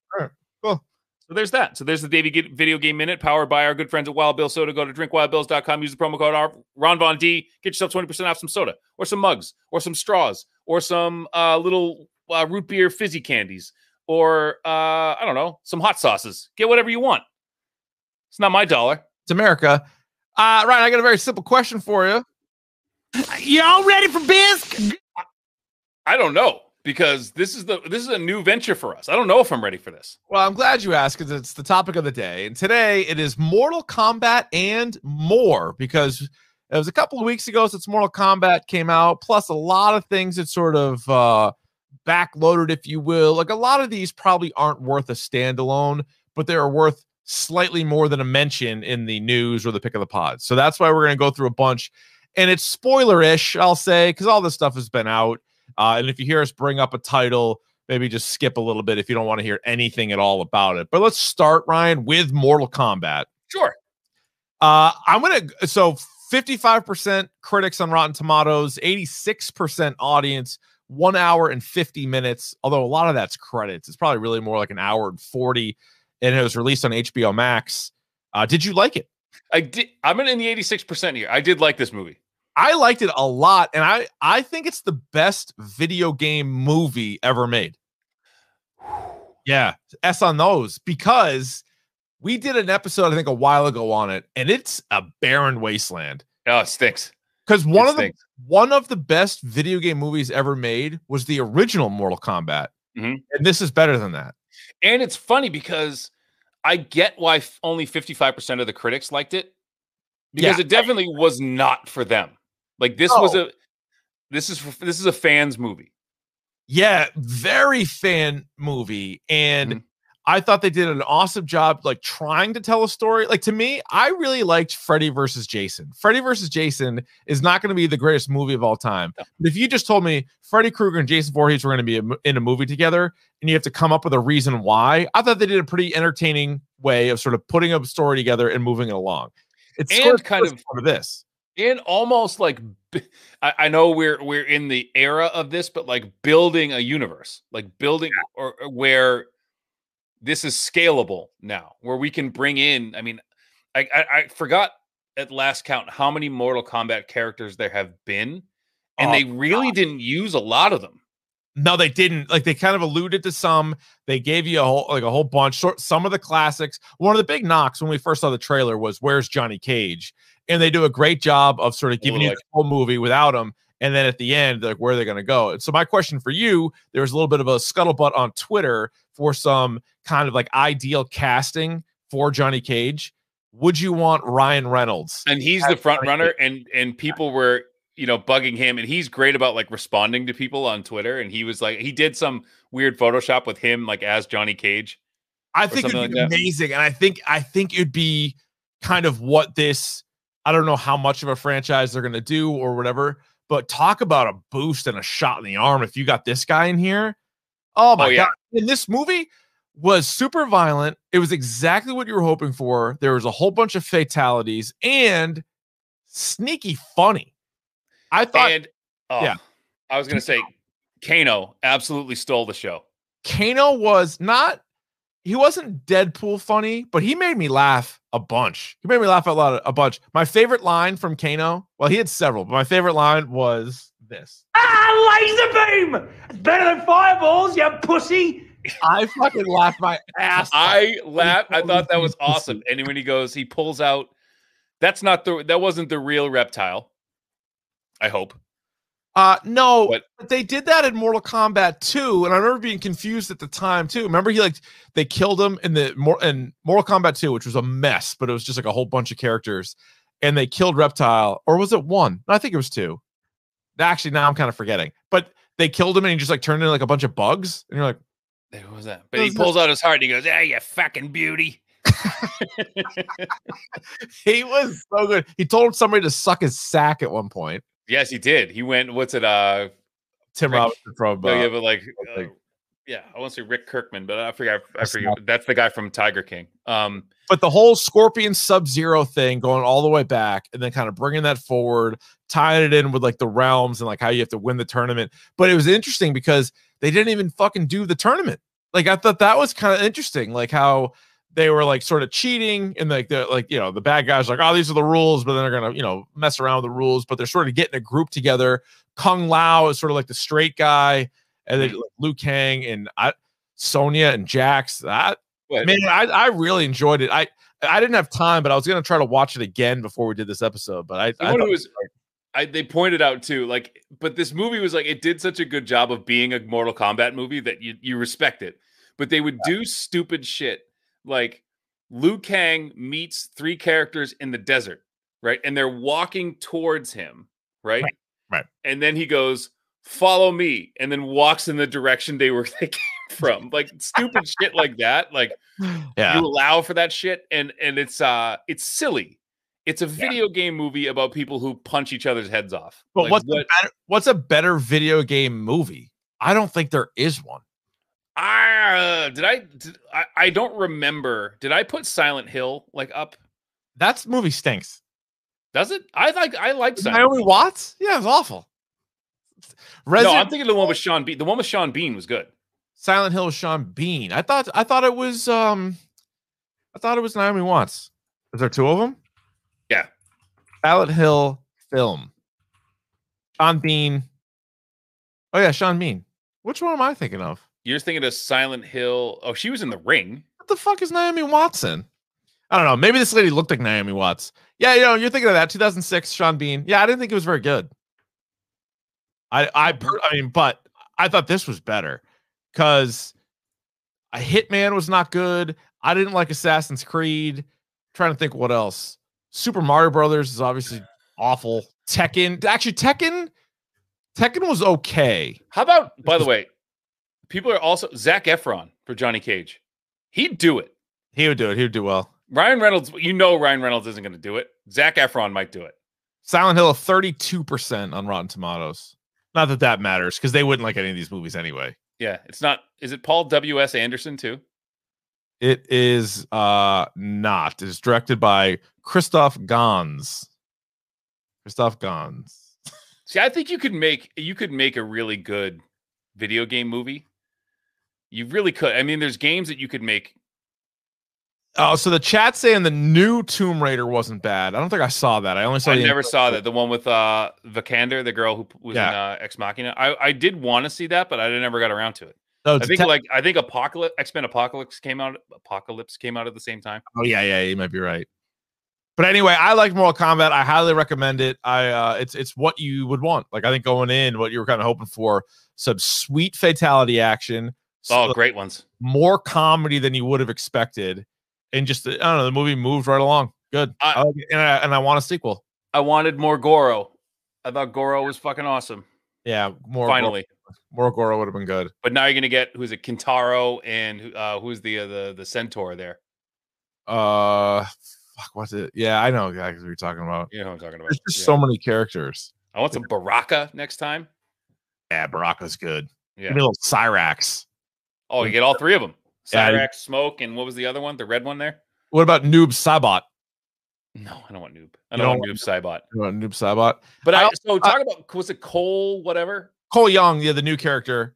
Cool. So there's that. So there's the Davey Get Video Game Minute, powered by our good friends at Wild Bill Soda. Go to drinkwildbills.com. Use the promo code R- Ron Von D. Get yourself 20% off some soda, or some mugs, or some straws, or some uh, little uh, root beer fizzy candies, or uh, I don't know, some hot sauces. Get whatever you want. It's not my dollar. It's America. Uh, Ryan, I got a very simple question for you. Y'all ready for biz? I don't know because this is the this is a new venture for us. I don't know if I'm ready for this. Well, I'm glad you asked because it's the topic of the day. And today it is Mortal Kombat and more because it was a couple of weeks ago since Mortal Kombat came out, plus a lot of things that sort of uh, backloaded, if you will. Like a lot of these probably aren't worth a standalone, but they are worth slightly more than a mention in the news or the pick of the pod. So that's why we're going to go through a bunch. And it's spoiler-ish, I'll say, because all this stuff has been out. Uh, and if you hear us bring up a title, maybe just skip a little bit if you don't want to hear anything at all about it. But let's start, Ryan, with Mortal Kombat. Sure. Uh, I'm gonna so 55% critics on Rotten Tomatoes, 86% audience, one hour and 50 minutes. Although a lot of that's credits, it's probably really more like an hour and 40. And it was released on HBO Max. Uh, did you like it? I did. I'm in the 86% here. I did like this movie. I liked it a lot, and I I think it's the best video game movie ever made. Yeah, S on those because we did an episode I think a while ago on it, and it's a barren wasteland. Oh, it stinks. Because one It of the one of the best video game movies ever made was the original Mortal Kombat, Mhm. and this is better than that. And it's funny because I get why f- only 55% of the critics liked it because Yeah. it definitely was not for them. Like this was a this is this is a fans movie. Yeah, very fan movie. And Mhm. I thought they did an awesome job, like trying to tell a story. Like to me, I really liked Freddy versus Jason. Freddy versus Jason is not going to be the greatest movie of all time. No. But if you just told me Freddy Krueger and Jason Voorhees were going to be in a movie together and you have to come up with a reason why, I thought they did a pretty entertaining way of sort of putting a story together and moving it along. It's And kind of- of this. And almost like I know we're we're in the era of this, but like building a universe, like building or, or where this is scalable now, where we can bring in. I mean, I, I, I forgot at last count how many Mortal Kombat characters there have been, and Oh, they really didn't use a lot of them. No, they didn't. Like they kind of alluded to some. They gave you a whole like a whole bunch. Some of the classics. One of the big knocks when we first saw the trailer was where's Johnny Cage, and they do a great job of sort of giving you like- the whole movie without them. And then at the end, like where are they going to go? And so my question for you, there was a little bit of a scuttlebutt on Twitter for some kind of like ideal casting for Johnny Cage. Would you want Ryan Reynolds? and he's the front runner and and people were you know bugging him and he's great about like responding to people on twitter and he was like he did some weird photoshop with him like as johnny cage I think it'd be like amazing, and I think I think it'd be kind of what this. I don't know how much of a franchise they're gonna do or whatever, but talk about a boost and a shot in the arm if you got this guy in here. Oh my Oh, yeah. god! And this movie was super violent. It was exactly what you were hoping for. There was a whole bunch of fatalities and sneaky funny. I thought and oh, yeah. i was gonna say kano absolutely stole the show Kano was not he wasn't Deadpool funny, but he made me laugh a bunch. He made me laugh a lot a bunch. My favorite line from Kano, well, he had several, but my favorite line was this. Ah, laser beam! It's better than fireballs, you pussy! I fucking laughed my ass. off. i laughed i thought that was awesome and when he goes he pulls out that's not the that wasn't the real reptile i hope Uh no, What? but they did that in Mortal Kombat 2, and I remember being confused at the time too. Remember he like they killed him in the more in Mortal Kombat 2, which was a mess, but it was just like a whole bunch of characters, and they killed Reptile, or was it one? No, I think it was two. Actually, now I'm kind of forgetting, but they killed him and he just like turned into like a bunch of bugs, and you're like, what was that but he pulls out his heart and he goes yeah you fucking beauty he was so good. He told somebody to suck his sack at one point. Yes, he did. He went. What's it? Uh, Tim Rick- Robinson from uh, yeah, but like, uh, yeah, I want to say Rick Kirkham, but I forget. I That's forget. That's the guy from Tiger King. Um, but the whole Scorpion Sub Zero thing going all the way back and then kind of bringing that forward, tying it in with like the realms and like how you have to win the tournament. But it was interesting because they didn't even fucking do the tournament. Like I thought that was kind of interesting, like how they were like sort of cheating and like the like you know the bad guys are like oh these are the rules, but then they're gonna you know mess around with the rules, but they're sort of getting a group together. Kung Lao is sort of like the straight guy, and then like, Liu Kang and I, Sonya and Jax. That what- man, I, I really enjoyed it. I I didn't have time, but I was gonna try to watch it again before we did this episode. But I, I thought- was I, they pointed out too, like, but this movie was like it did such a good job of being a Mortal Kombat movie that you you respect it. But they would do stupid shit like Liu Kang meets three characters in the desert, right? And they're walking towards him, right? Right, right. And then he goes, "Follow me," and then walks in the direction they were they came from, like stupid shit like that. Like yeah, you allow for that shit and and it's uh it's silly it's a video game movie about people who punch each other's heads off but Like, what's what a better, what's a better video game movie? I don't think there is one. I, uh, did I, did, I i don't remember did i put silent hill like up That movie stinks. does it i like i like silent Naomi Hill. Watts? Yeah, it's awful. no i'm thinking the one with sean bean the one with sean bean was good Silent Hill with Sean Bean. I thought I thought it was um I thought it was Naomi Watts. Is there two of them? Yeah. Silent Hill film. Sean Bean. Oh yeah, Sean Bean. Which one am I thinking of? You're thinking of silent hill oh she was in the ring What the fuck is Naomi Watson? I don't know. Maybe this lady looked like Naomi Watts. Yeah, you know, you're thinking of that 2006 Sean Bean. Yeah, I didn't think it was very good. I I I mean, but I thought this was better because a Hitman was not good. I didn't like Assassin's Creed. trying to think what else. Super Mario Brothers is obviously awful. Tekken, actually Tekken, Tekken was okay. how about by the way people are also zach efron for johnny cage he'd do it He would do it. He would do well. ryan reynolds you know ryan reynolds isn't going to do it zach efron might do it Silent Hill, 32% on Rotten Tomatoes. Not that that matters because they wouldn't like any of these movies anyway. Yeah, it's not. Is it Paul W. S. Anderson too? It is uh not. It's directed by Christoph Gans. Christoph Gans. See, I think you could make you could make a really good video game movie. You really could. I mean, there's games that you could make. Oh, so the chat saying the new Tomb Raider wasn't bad. I don't think I saw that. I only saw I never intro. saw that. The one with uh Vikander, the girl who was in uh, Ex Machina. I I did want to see that, but I never got around to it. No, I think te- like I think Apocalypse X Men Apocalypse came out. Apocalypse came out at the same time. Oh yeah, yeah, you might be right. But anyway, I like Mortal Kombat. I highly recommend it. I uh it's it's what you would want. Like I think going in, what you were kind of hoping for, some sweet fatality action. Oh, so- great ones. more comedy than you would have expected, and just I don't know, the movie moved right along. Good, I- I and I, and I want a sequel. I wanted more Goro. I thought Goro was fucking awesome. Yeah, more Finally. more Goro would have been good. But now you're gonna get who's it, Kintaro, and uh, who's the uh, the the centaur there? Uh, fuck, what's it? Yeah, I know exactly what you're talking about. You know what I'm talking about. There's just Yeah. so many characters. I want some Baraka next time. Yeah, Baraka's good. Yeah. Give me a little Cyrax. Oh, you get all three of them. Yeah, Cyrax, Smoke, and what was the other one? The red one there? What about Noob Saibot? No, I don't want Noob. I You don't want don't Noob Saibot. You want Noob Saibot? But I I, so talk about was it Cole, whatever? Cole Young, yeah, the new character.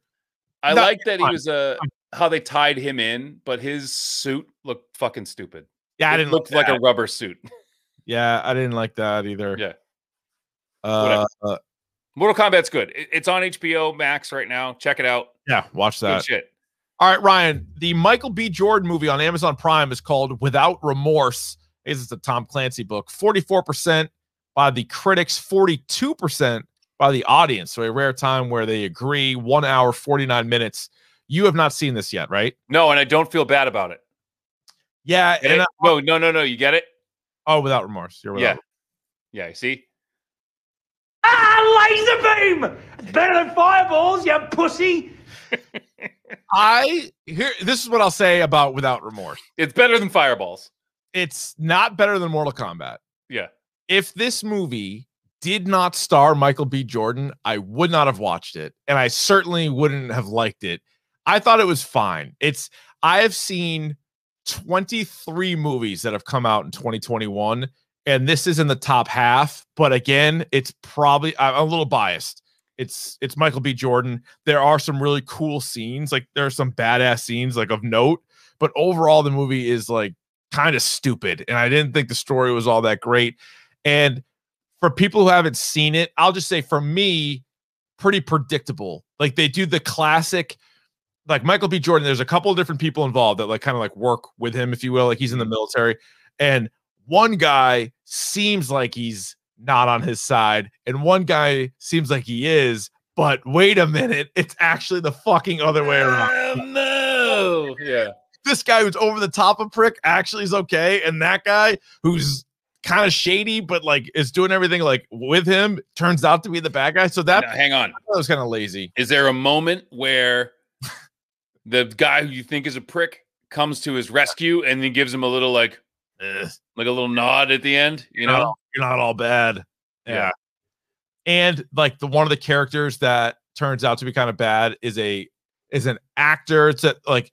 I No, like that he was uh how they tied him in, but his suit looked fucking stupid. Yeah, I didn't look like, a rubber suit. Yeah, I didn't like that either. Yeah. Uh, uh, Mortal Kombat's good. It- it's on HBO Max right now. Check it out. yeah, watch Good that. shit. All right, Ryan. The Michael B. Jordan movie on Amazon Prime is called Without Remorse. I guess It's a Tom Clancy book. 44% by the critics, 42% by the audience. So a rare time where they agree. One hour, 49 minutes. You have not seen this yet, right? No, and I don't feel bad about it. Yeah. Get And it? I- no, no, no, no. You get it? oh, without remorse. You're without Yeah. Yeah. See? Ah, laser beam! It's better than fireballs, you pussy! I here this is what I'll say about without remorse. It's better than fireballs. It's not better than Mortal Kombat. Yeah. If this movie did not star Michael B. Jordan, I would not have watched it, and I certainly wouldn't have liked it. I thought it was fine. It's I have seen 23 movies that have come out in 2021, and this is in the top half. But again, it's probably I'm a little biased. It's it's Michael B. Jordan. There are some really cool scenes, like there are some badass scenes, like of note. But overall, the movie is like kind of stupid, and I didn't think the story was all that great. And for people who haven't seen it, I'll just say for me, pretty predictable. Like they do the classic like Michael B. Jordan, there's a couple of different people involved that like kind of like work with him, if you will. Like he's in the mm-hmm. military, and one guy seems like he's not on his side, and one guy seems like he is. But wait a minute, it's actually the fucking other way around. Oh, no. Yeah. This guy who's over the top of prick actually is okay, and that guy who's kind of shady but like is doing everything like with him turns out to be the bad guy. So that hang on. that was kind of lazy. Is there a moment where the guy who you think is a prick comes to his rescue and then gives him a little like Eh. like a little nod at the end? You know? You're not all bad. Yeah. Yeah. And like the one of the characters that turns out to be kind of bad is a is an actor. It's a, like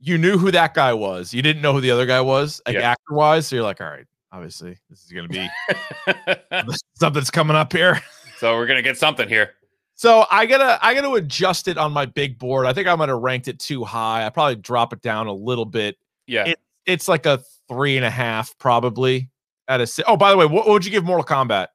you knew who that guy was. You didn't know who the other guy was, like Yeah. actor wise. So you're like, all right, obviously this is gonna be something's coming up here. so we're gonna get something here. So I gotta I gotta adjust it on my big board. I think I might have ranked it too high. I probably drop it down a little bit. Yeah. It- It's like a three and a half, probably at a. si- Oh, by the way, what, what would you give Mortal Kombat?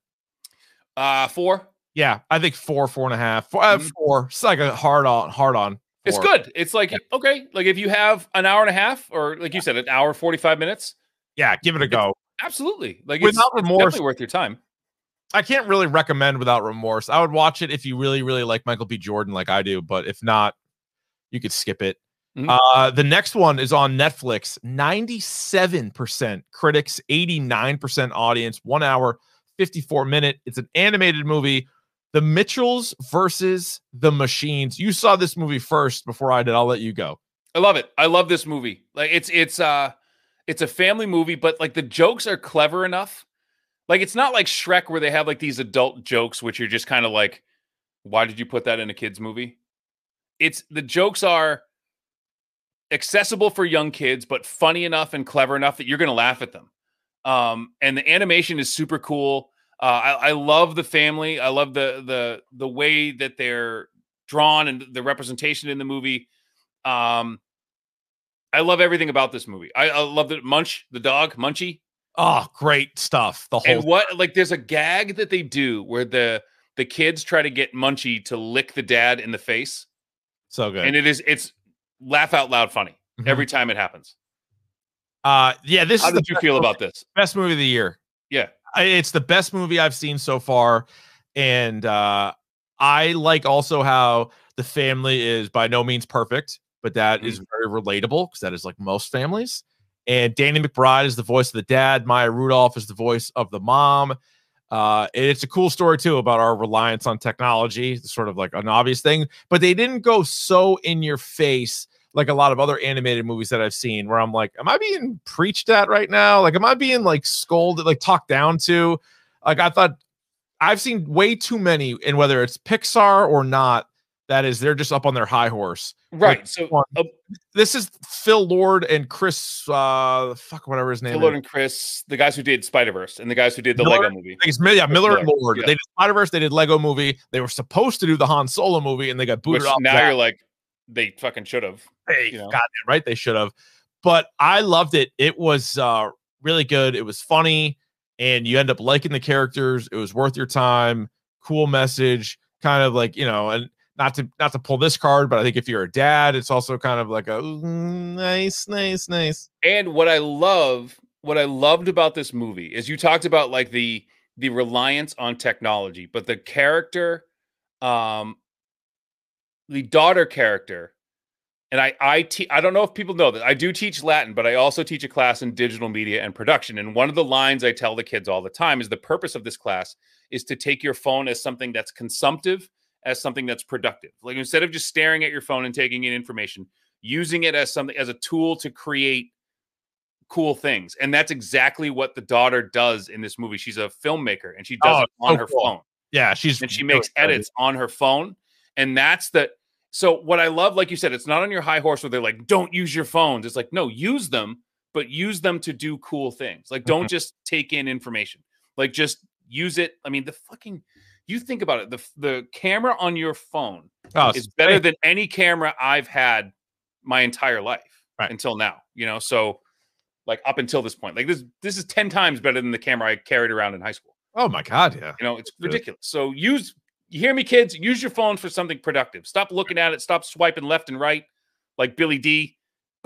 uh four. Yeah, I think four, four and a half, four, uh, Mhm. four. It's like a hard on, hard on. It's good. It's like okay, like if you have an hour and a half, or like you said, an hour forty five minutes, Yeah, give it a go. absolutely. Like Without it's, it's remorse. definitely worth your time. I can't really recommend without remorse. I would watch it if you really, really like Michael B. Jordan, like I do. But if not, you could skip it. Mhm. Uh, the next one is on Netflix. Ninety-seven percent critics, eighty-nine percent audience. One hour, fifty-four minute. It's an animated movie. The Mitchells versus the Machines. You saw this movie first before I did. I'll let you go. I love it. I love this movie. Like it's it's uh it's a family movie, but like the jokes are clever enough. Like it's not like Shrek where they have like these adult jokes which you're just kind of like why did you put that in a kids movie? It's the jokes are accessible for young kids but funny enough and clever enough that you're going to laugh at them. Um and the animation is super cool. Uh I, I love the family. I love the the the way that they're drawn and the representation in the movie. Um, I love everything about this movie. I, I love that Munch, the dog, Munchie, Oh, great stuff. The whole and what like there's a gag that they do where the the kids try to get Munchie to lick the dad in the face, so good. and it is it's laugh out loud funny Mhm. every time it happens. uh, yeah, this How is did you feel movie- about this? best movie of the year. Yeah, it's the best movie I've seen so far, and uh, I like also how the family is by no means perfect, but that is very relatable because that is like most families. And Danny McBride is the voice of the dad. Maya Rudolph is the voice of the mom. Uh, it's a cool story too about our reliance on technology, sort of like an obvious thing, but they didn't go so in your face like a lot of other animated movies that I've seen where I'm like, am I being preached at right now? Like, am I being like scolded, like talked down to? Like, I thought I've seen way too many, and whether it's Pixar or not, that is, they're just up on their high horse. Right. Like, So uh, This is Phil Lord and Chris, uh, fuck, whatever his name Phil Lord is. and Chris, the guys who did Spider Verse and the guys who did the Miller? Lego movie. It's yeah, Miller and Lord. yeah. They did Spider Verse. They did Lego movie. They were supposed to do the Han Solo movie, and they got booted Which off. now that. you're like, they fucking should have. Hey, you know. goddamn right, they should have. But I loved it. It was uh, really good. It was funny, and you end up liking the characters. It was worth your time. Cool message. Kind of like you know, and not to not to pull this card, but I think if you're a dad, it's also kind of like a nice, nice, nice. And what I love, what I loved about this movie is you talked about like the the reliance on technology, but the character, um, the daughter character, and I I te- I don't know if people know that I do teach Latin, but I also teach a class in digital media and production. And one of the lines I tell the kids all the time is the purpose of this class is to take your phone as something that's consumptive, as something that's productive. Like instead of just staring at your phone and taking in information, using it as something as a tool to create cool things. And that's exactly what the daughter does in this movie. She's a filmmaker and she does Oh, it on so her cool. phone. Yeah, she's And she makes edits on her phone. And that's the so what I love, like you said, it's not on your high horse where they're like, don't use your phones. It's like, no, use them, but use them to do cool things. Like, don't mm-hmm. just take in information. Like, just use it. I mean, the fucking you think about it, the the camera on your phone Oh, is better than any camera I've had my entire life Right. until now. You know, so like up until this point, like this this is ten times better than the camera I carried around in high school. Oh my god, yeah. You know, it's ridiculous. So use you hear me, kids? Use your phone for something productive. Stop looking at it. Stop swiping left and right like Billy D.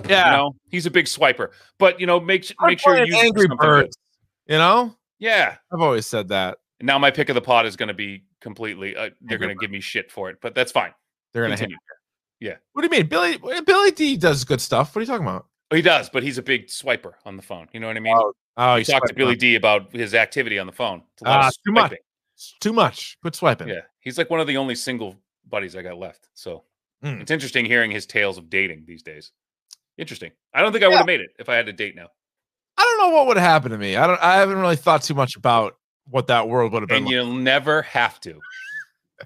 Yeah. You know, he's a big swiper. But you know, make make sure you playing use it for Angry. Birds. You know? Yeah. I've always said that. And now my pick of the pot is going to be completely. Uh, they're going to give me shit for it, but that's fine. They're gonna hate. Yeah. What do you mean? Billy Billy D does good stuff. What are you talking about? Oh, he does, but he's a big swiper on the phone. You know what I mean? Oh, Oh, you he's talk to Billy. D about his activity on the phone. It's a lot of Ah, too much. It's too much. Quit swiping. Yeah, he's like one of the only single buddies I got left. So Mm. it's interesting hearing his tales of dating these days. Interesting. I don't think I would have made it if I had to date now. I don't know what would happen to me. I don't I haven't really thought too much about what that world would have been And like. you'll never have to,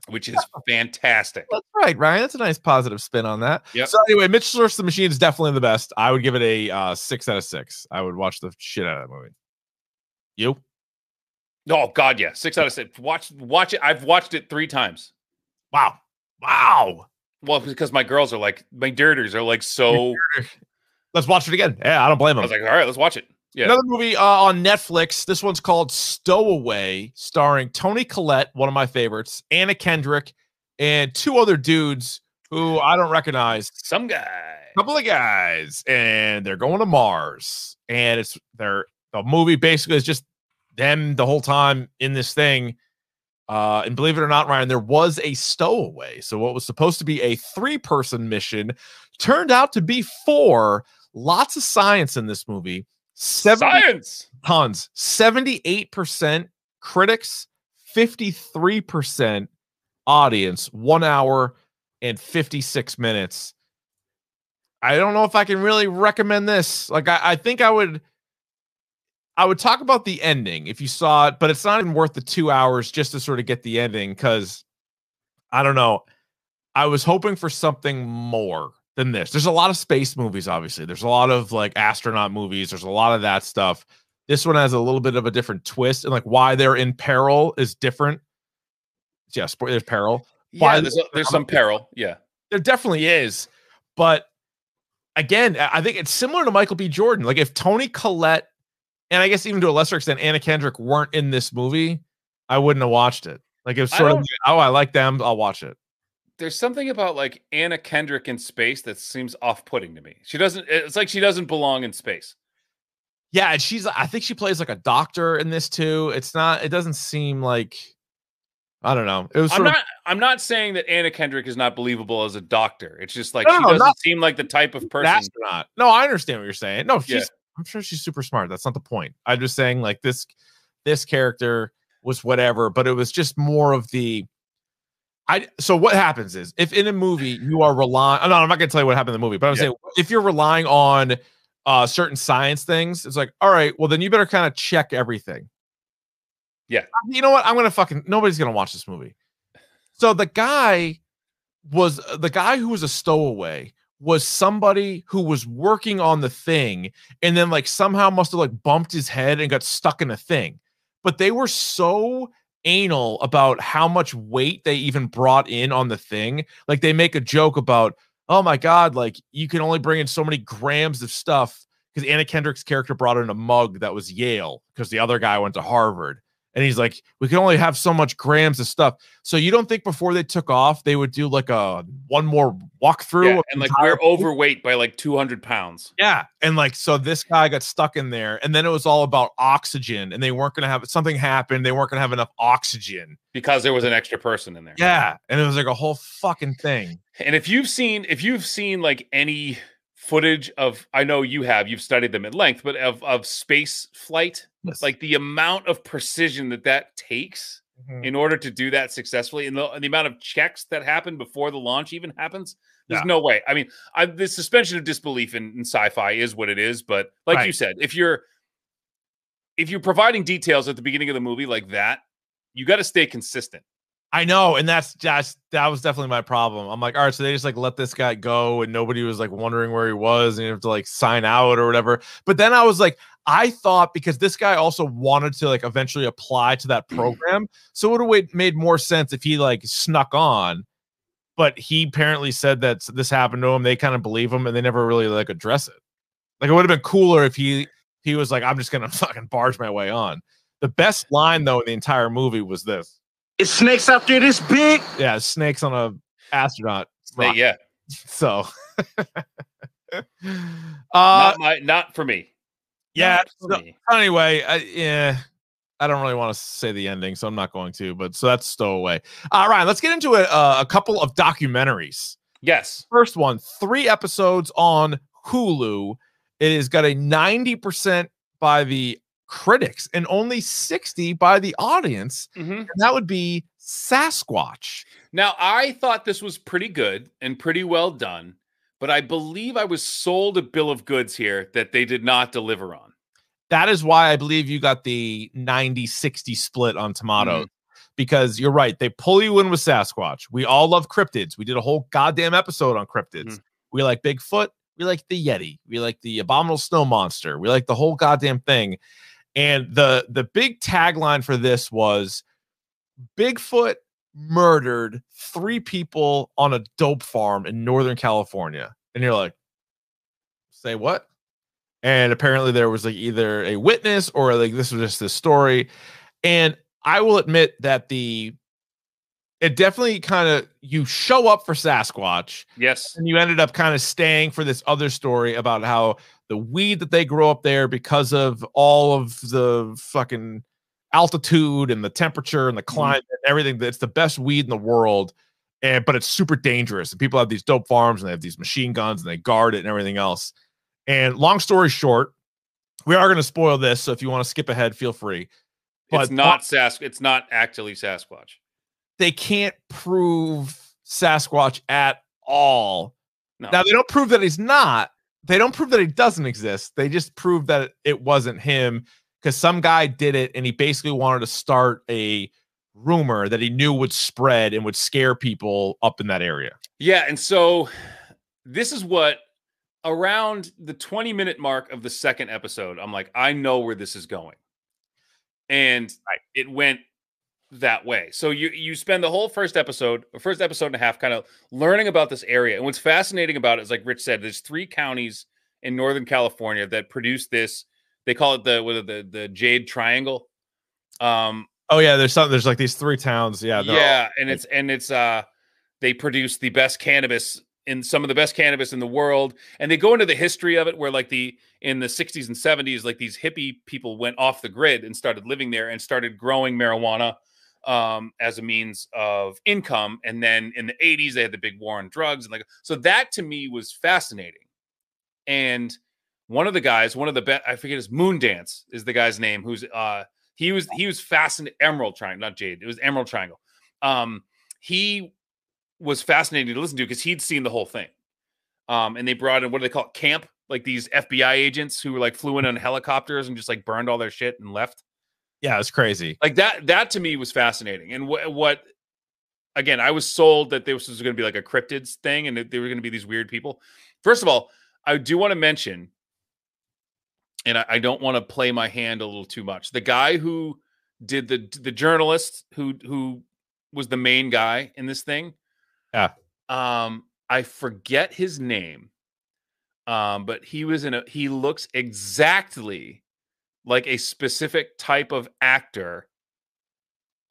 which is fantastic. That's right, Ryan. That's a nice positive spin on that. Yep. So anyway, Mitchell vs. the Machine is definitely the best. I would give it a uh, six out of six. I would watch the shit out of that movie. You? Oh God, yeah, six out of six. Watch, watch it. I've watched it three times. Wow. Wow. Well, because my girls are like, my dirters are like so. Let's watch it again. Yeah, I don't blame them. I was like, all right, let's watch it. Yeah. Another movie uh, on Netflix. This one's called Stowaway, starring Toni Collette, one of my favorites, Anna Kendrick, and two other dudes who I don't recognize. Some guy. couple of guys and they're going to Mars and it's they're the movie basically is just them the whole time in this thing uh and believe it or not Ryan there was a stowaway so what was supposed to be a three person mission turned out to be four lots of science in this movie 70 Science. tons 78% critics 53% audience 1 hour and 56 minutes I don't know if I can really recommend this. Like I, I think I would I would talk about the ending if you saw it, but it's not even worth the two hours just to sort of get the ending because I don't know. I was hoping for something more than this. There's a lot of space movies, obviously. There's a lot of like astronaut movies. There's a lot of that stuff. This one has a little bit of a different twist, and like why they're in peril is different. Yeah, there's peril. Why Yeah, there's, there's some peril. Yeah. There definitely is. But again, I I think it's similar to Michael B. Jordan. Like if Toni Collette and I guess even to a lesser extent Anna Kendrick weren't in this movie, I wouldn't have watched it. Like it was sort of like, oh, I like them, I'll watch it. There's something about like Anna Kendrick in space that seems off-putting to me. She doesn't. It's like she doesn't belong in space. Yeah, and she's I think she plays like a doctor in this too. It's not it doesn't seem like I don't know. It was I'm not. I'm not saying that Anna Kendrick is not believable as a doctor. It's just like No, she doesn't not- seem like the type of of person. astronaut. No, I understand what you're saying. No, she's Yeah. I'm sure she's super smart. That's not the point. I'm just saying like this this character was whatever, but it was just more of the I so what happens is if in a movie you are relying no, I'm not gonna tell you what happened in the movie, but I'm Yeah. saying if you're relying on uh certain science things, it's like, all right, well then you better kind of check everything. Yeah. You know what? I'm gonna fucking nobody's gonna watch this movie. So the guy was the guy who was a stowaway was somebody who was working on the thing and then like somehow must have like bumped his head and got stuck in a thing. But they were so anal about how much weight they even brought in on the thing. Like they make a joke about, oh my God, like you can only bring in so many grams of stuff because Anna Kendrick's character brought in a mug that was Yale because the other guy went to Harvard. And he's like, we can only have so much grams of stuff. So you don't think before they took off, they would do like a one more walkthrough? Yeah, and like we're movie? overweight by like 200 pounds. Yeah. And like, so this guy got stuck in there. And then it was all about oxygen. And they weren't going to have something happen. They weren't going to have enough oxygen. because there was an extra person in there. Yeah. And it was like a whole fucking thing. And if you've seen if you've seen like any footage of I know you have, you've studied them at length, but of of space flight, like the amount of precision that that takes Mhm. in order to do that successfully and the, and the amount of checks that happen before the launch even happens, There's Yeah. no way. I mean, I, the suspension of disbelief in, in sci-fi is what it is. But like you said, if you're if you're providing details at the beginning of the movie like that, you got to stay consistent. I know, and that's just that was definitely my problem. I'm like, all right, so they just like let this guy go, and nobody was like wondering where he was, and you have to like sign out or whatever. But then I was like, I thought because this guy also wanted to like eventually apply to that mm-hmm. program, so it would have made more sense if he like snuck on. But he apparently said that this happened to him. They kind of believe him, and they never really like address it. Like it would have been cooler if he he was like, I'm just gonna fucking barge my way on. The best line though in the entire movie was this. It's snakes out there this big. Yeah, snakes on a astronaut. Say, rock. yeah, So, uh, not my, not for me. yeah. For so- me. anyway, I, yeah, I don't really want to say the ending, so I'm not going to. But so that's stowaway. All right, let's get into a, uh, a couple of documentaries. Yes. First one, three episodes on Hulu. It has got a 90% by the critics and only 60 by the audience. Mhm. That would be Sasquatch. Now, I thought this was pretty good and pretty well done, but I believe I was sold a bill of goods here that they did not deliver on. that is why I believe you got the 90 60 split on tomatoes because you're right. They pull you in with Sasquatch. We all love cryptids. We did a whole goddamn episode on cryptids. Mhm. We like Bigfoot. We like the Yeti. We like the abominable snow monster. We like the whole goddamn thing. And the the big tagline for this was Bigfoot murdered three people on a dope farm in Northern California. And you're like, say what? and apparently there was like either a witness or like this was just this story and i will admit that the it definitely kind of you show up for sasquatch Yes. and you ended up kind of staying for this other story about how the weed that they grow up there because of all of the fucking altitude and the temperature and the mm-hmm. climate and everything that's the best weed in the world and but it's super dangerous and people have these dope farms and they have these machine guns and they guard it and everything else and long story short we are going to spoil this so if you want to skip ahead feel free it's not Sask. It's not actually Sasquatch. they can't prove Sasquatch at all. No. Now they don't prove that he's not. They don't prove that it doesn't exist. They just prove that it wasn't him because some guy did it and he basically wanted to start a rumor that he knew would spread and would scare people up in that area. Yeah, and so this is what around the 20 minute mark of the second episode, I'm like, I know where this is going. And it went that way. So you you spend the whole first episode, first episode and a half, kind of learning about this area. And what's fascinating about it is, like Rich said, there's three counties in Northern California that produce this. They call it the what are the the Jade Triangle. Um, Oh yeah, there's something. There's like these three towns. Yeah, they're all- yeah, and it's and it's uh they produce the best cannabis in some of the best cannabis in the world and they go into the history of it where like the in the 60s and 70s like these hippie people went off the grid and started living there and started growing marijuana um as a means of income and then in the 80s they had the big war on drugs and like so that to me was fascinating. And one of the guys one of the best i forget his moon dance is the guy's name who's uh he was he was fascinated emerald triangle not jade it was emerald triangle. Um he was fascinating to listen to because he'd seen the whole thing. Um and they brought in what do they call it camp? Like these fbi agents who were like flew in on helicopters and just like burned all their shit and left yeah, it's crazy. like that that to me was fascinating and what what again i was sold that this was going to be like a cryptids thing and that they were going to be these weird people first of all i do want to mention and I, I don't want to play my hand a little too much the guy who did the the journalist who who was the main guy in this thing Yeah. um i forget his name um but he was in a he looks exactly like a specific type of actor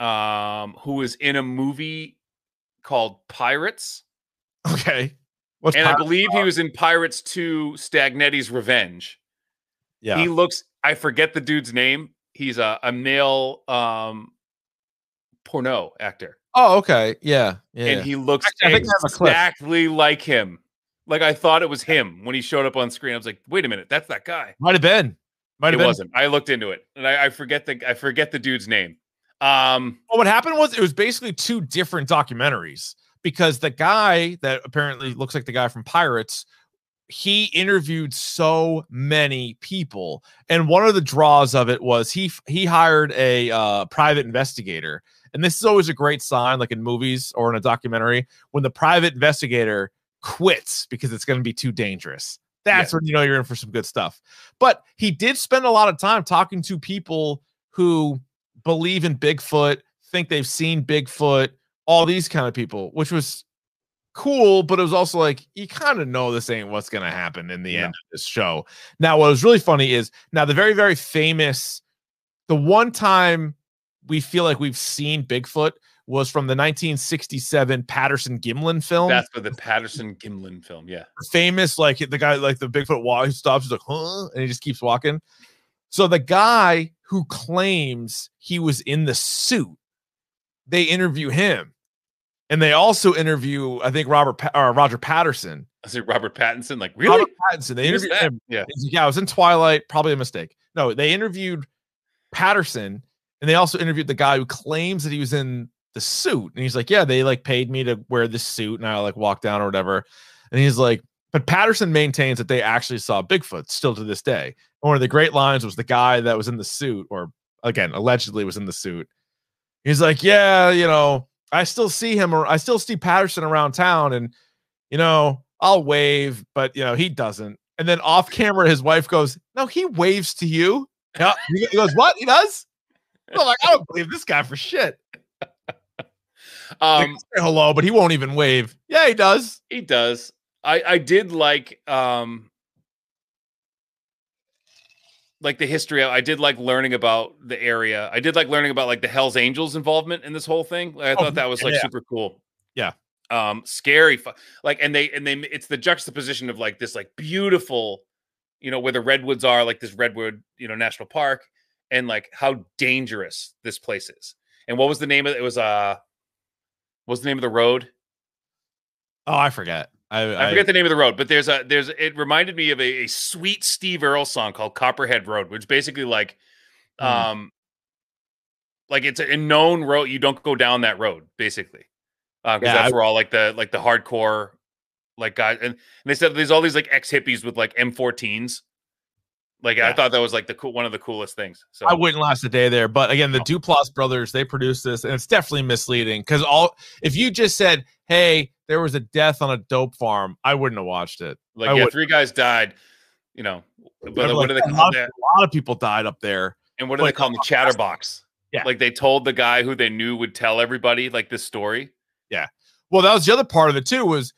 um who was in a movie called Pirates Okay, what's and I believe he was in Pirates 2 Stagnetti's Revenge. yeah. He looks I forget the dude's name. He's a, a male um porno actor oh, okay, yeah, yeah. and he looks Actually, I think I have a clip. exactly like him. Like I thought it was him when he showed up on screen. I was like, "Wait a minute, that's that guy." might have been, might It been. wasn't. I looked into it and I, I forget the I forget the dude's name. Um Well, what happened was it was basically two different documentaries because the guy that apparently looks like the guy from Pirates, he interviewed so many people, and one of the draws of it was he he hired a uh, private investigator, and this is always a great sign, like in movies or in a documentary, when the private investigator quits because it's going to be too dangerous. That's when you know you're in for some good stuff. But he did spend a lot of time talking to people who believe in Bigfoot, think they've seen Bigfoot, all these kind of people, which was cool, but it was also like you kind of know this ain't what's going to happen in the Yeah. end of this show. Now, what was really funny is now the very, very famous, the one time we feel like we've seen Bigfoot was from the 1967 Patterson Gimlin film That's for the Patterson Gimlin film. Yeah. famous like the guy like the Bigfoot walk he stops he's like huh and he just keeps walking. So the guy who claims he was in the suit, they interview him, and they also interview I think Robert pa- or Roger Patterson. I said Robert Pattinson. Like, really? Robert Pattinson. They interviewed him. Yeah. Yeah, I was in Twilight. Probably a mistake. No, they interviewed Patterson, and they also interviewed the guy who claims that he was in the suit. And he's like, yeah, they like paid me to wear this suit, and I like walk down or whatever. And he's like, but Patterson maintains that they actually saw Bigfoot still to this day. And one of the great lines was the guy that was in the suit, or again, allegedly was in the suit. He's like, yeah, you know, I still see him, or I still see Patterson around town, and you know, I'll wave, but you know, he doesn't. And then off camera, his wife goes, No, he waves to you. Yeah. He goes, What? He does? I'm like, I don't believe this guy for shit. Um, say hello, but he won't even wave. Yeah, he does. He does. I I did like um like the history. of- I did like learning about the area. I did like learning about like the Hell's Angels involvement in this whole thing. Like, I Oh, thought that was like yeah. super cool. Yeah. Um scary fu- like and they and they it's the juxtaposition of like this like beautiful you know where the redwoods are like this redwood you know national park and like how dangerous this place is. And what was the name of it? It was uh what was the name of the road? Oh, I forget. I, I forget the name of the road, but there's a there's it reminded me of a, a sweet Steve Earle song called Copperhead Road, which basically like Hmm. um like it's a known road. You don't go down that road, basically. because Yeah, that's I- where all like the like the hardcore like guys and, and they said there's all these like ex hippies with like M14s. Like I thought that was like the cool one of the coolest things. So I wouldn't last a day there. But again, the Duplass brothers, they produced this, and it's definitely misleading because all if you just said, Hey, there was a death on a dope farm, I wouldn't have watched it. like I yeah, three guys died. You know, but be what like, do they a call lot, that? of, a lot of people died up there. And what do they call them? The chatterbox. Yeah. Like they told the guy who they knew would tell everybody like this story. Yeah. Well, that was the other part of it too. Was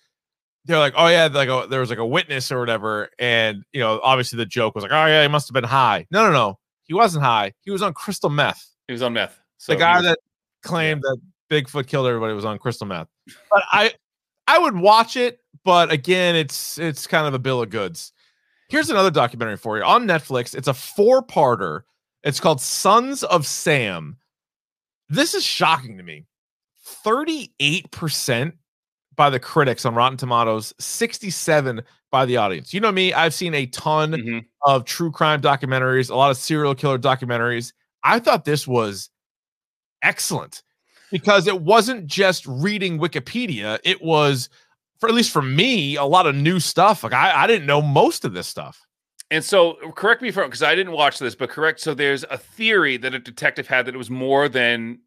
they're like, oh yeah, like a, there was like a witness or whatever, and you know, obviously the joke was like, oh yeah, he must have been high. No, no, no, he wasn't high. He was on crystal meth. He was on meth. So the guy was- that claimed that Bigfoot killed everybody was on crystal meth. But I, I would watch it, but again, it's it's kind of a bill of goods. Here's another documentary for you on Netflix. It's a four-parter. It's called Sons of Sam. This is shocking to me. 38% by the critics on Rotten Tomatoes, 67 by the audience. You know me, I've seen a ton Mhm. of true crime documentaries, a lot of serial killer documentaries. I thought this was excellent because it wasn't just reading Wikipedia, it was for at least for me, a lot of new stuff. Like I, I didn't know most of this stuff. And so, correct me if because I didn't watch this, but correct. So there's a theory that a detective had that it was more than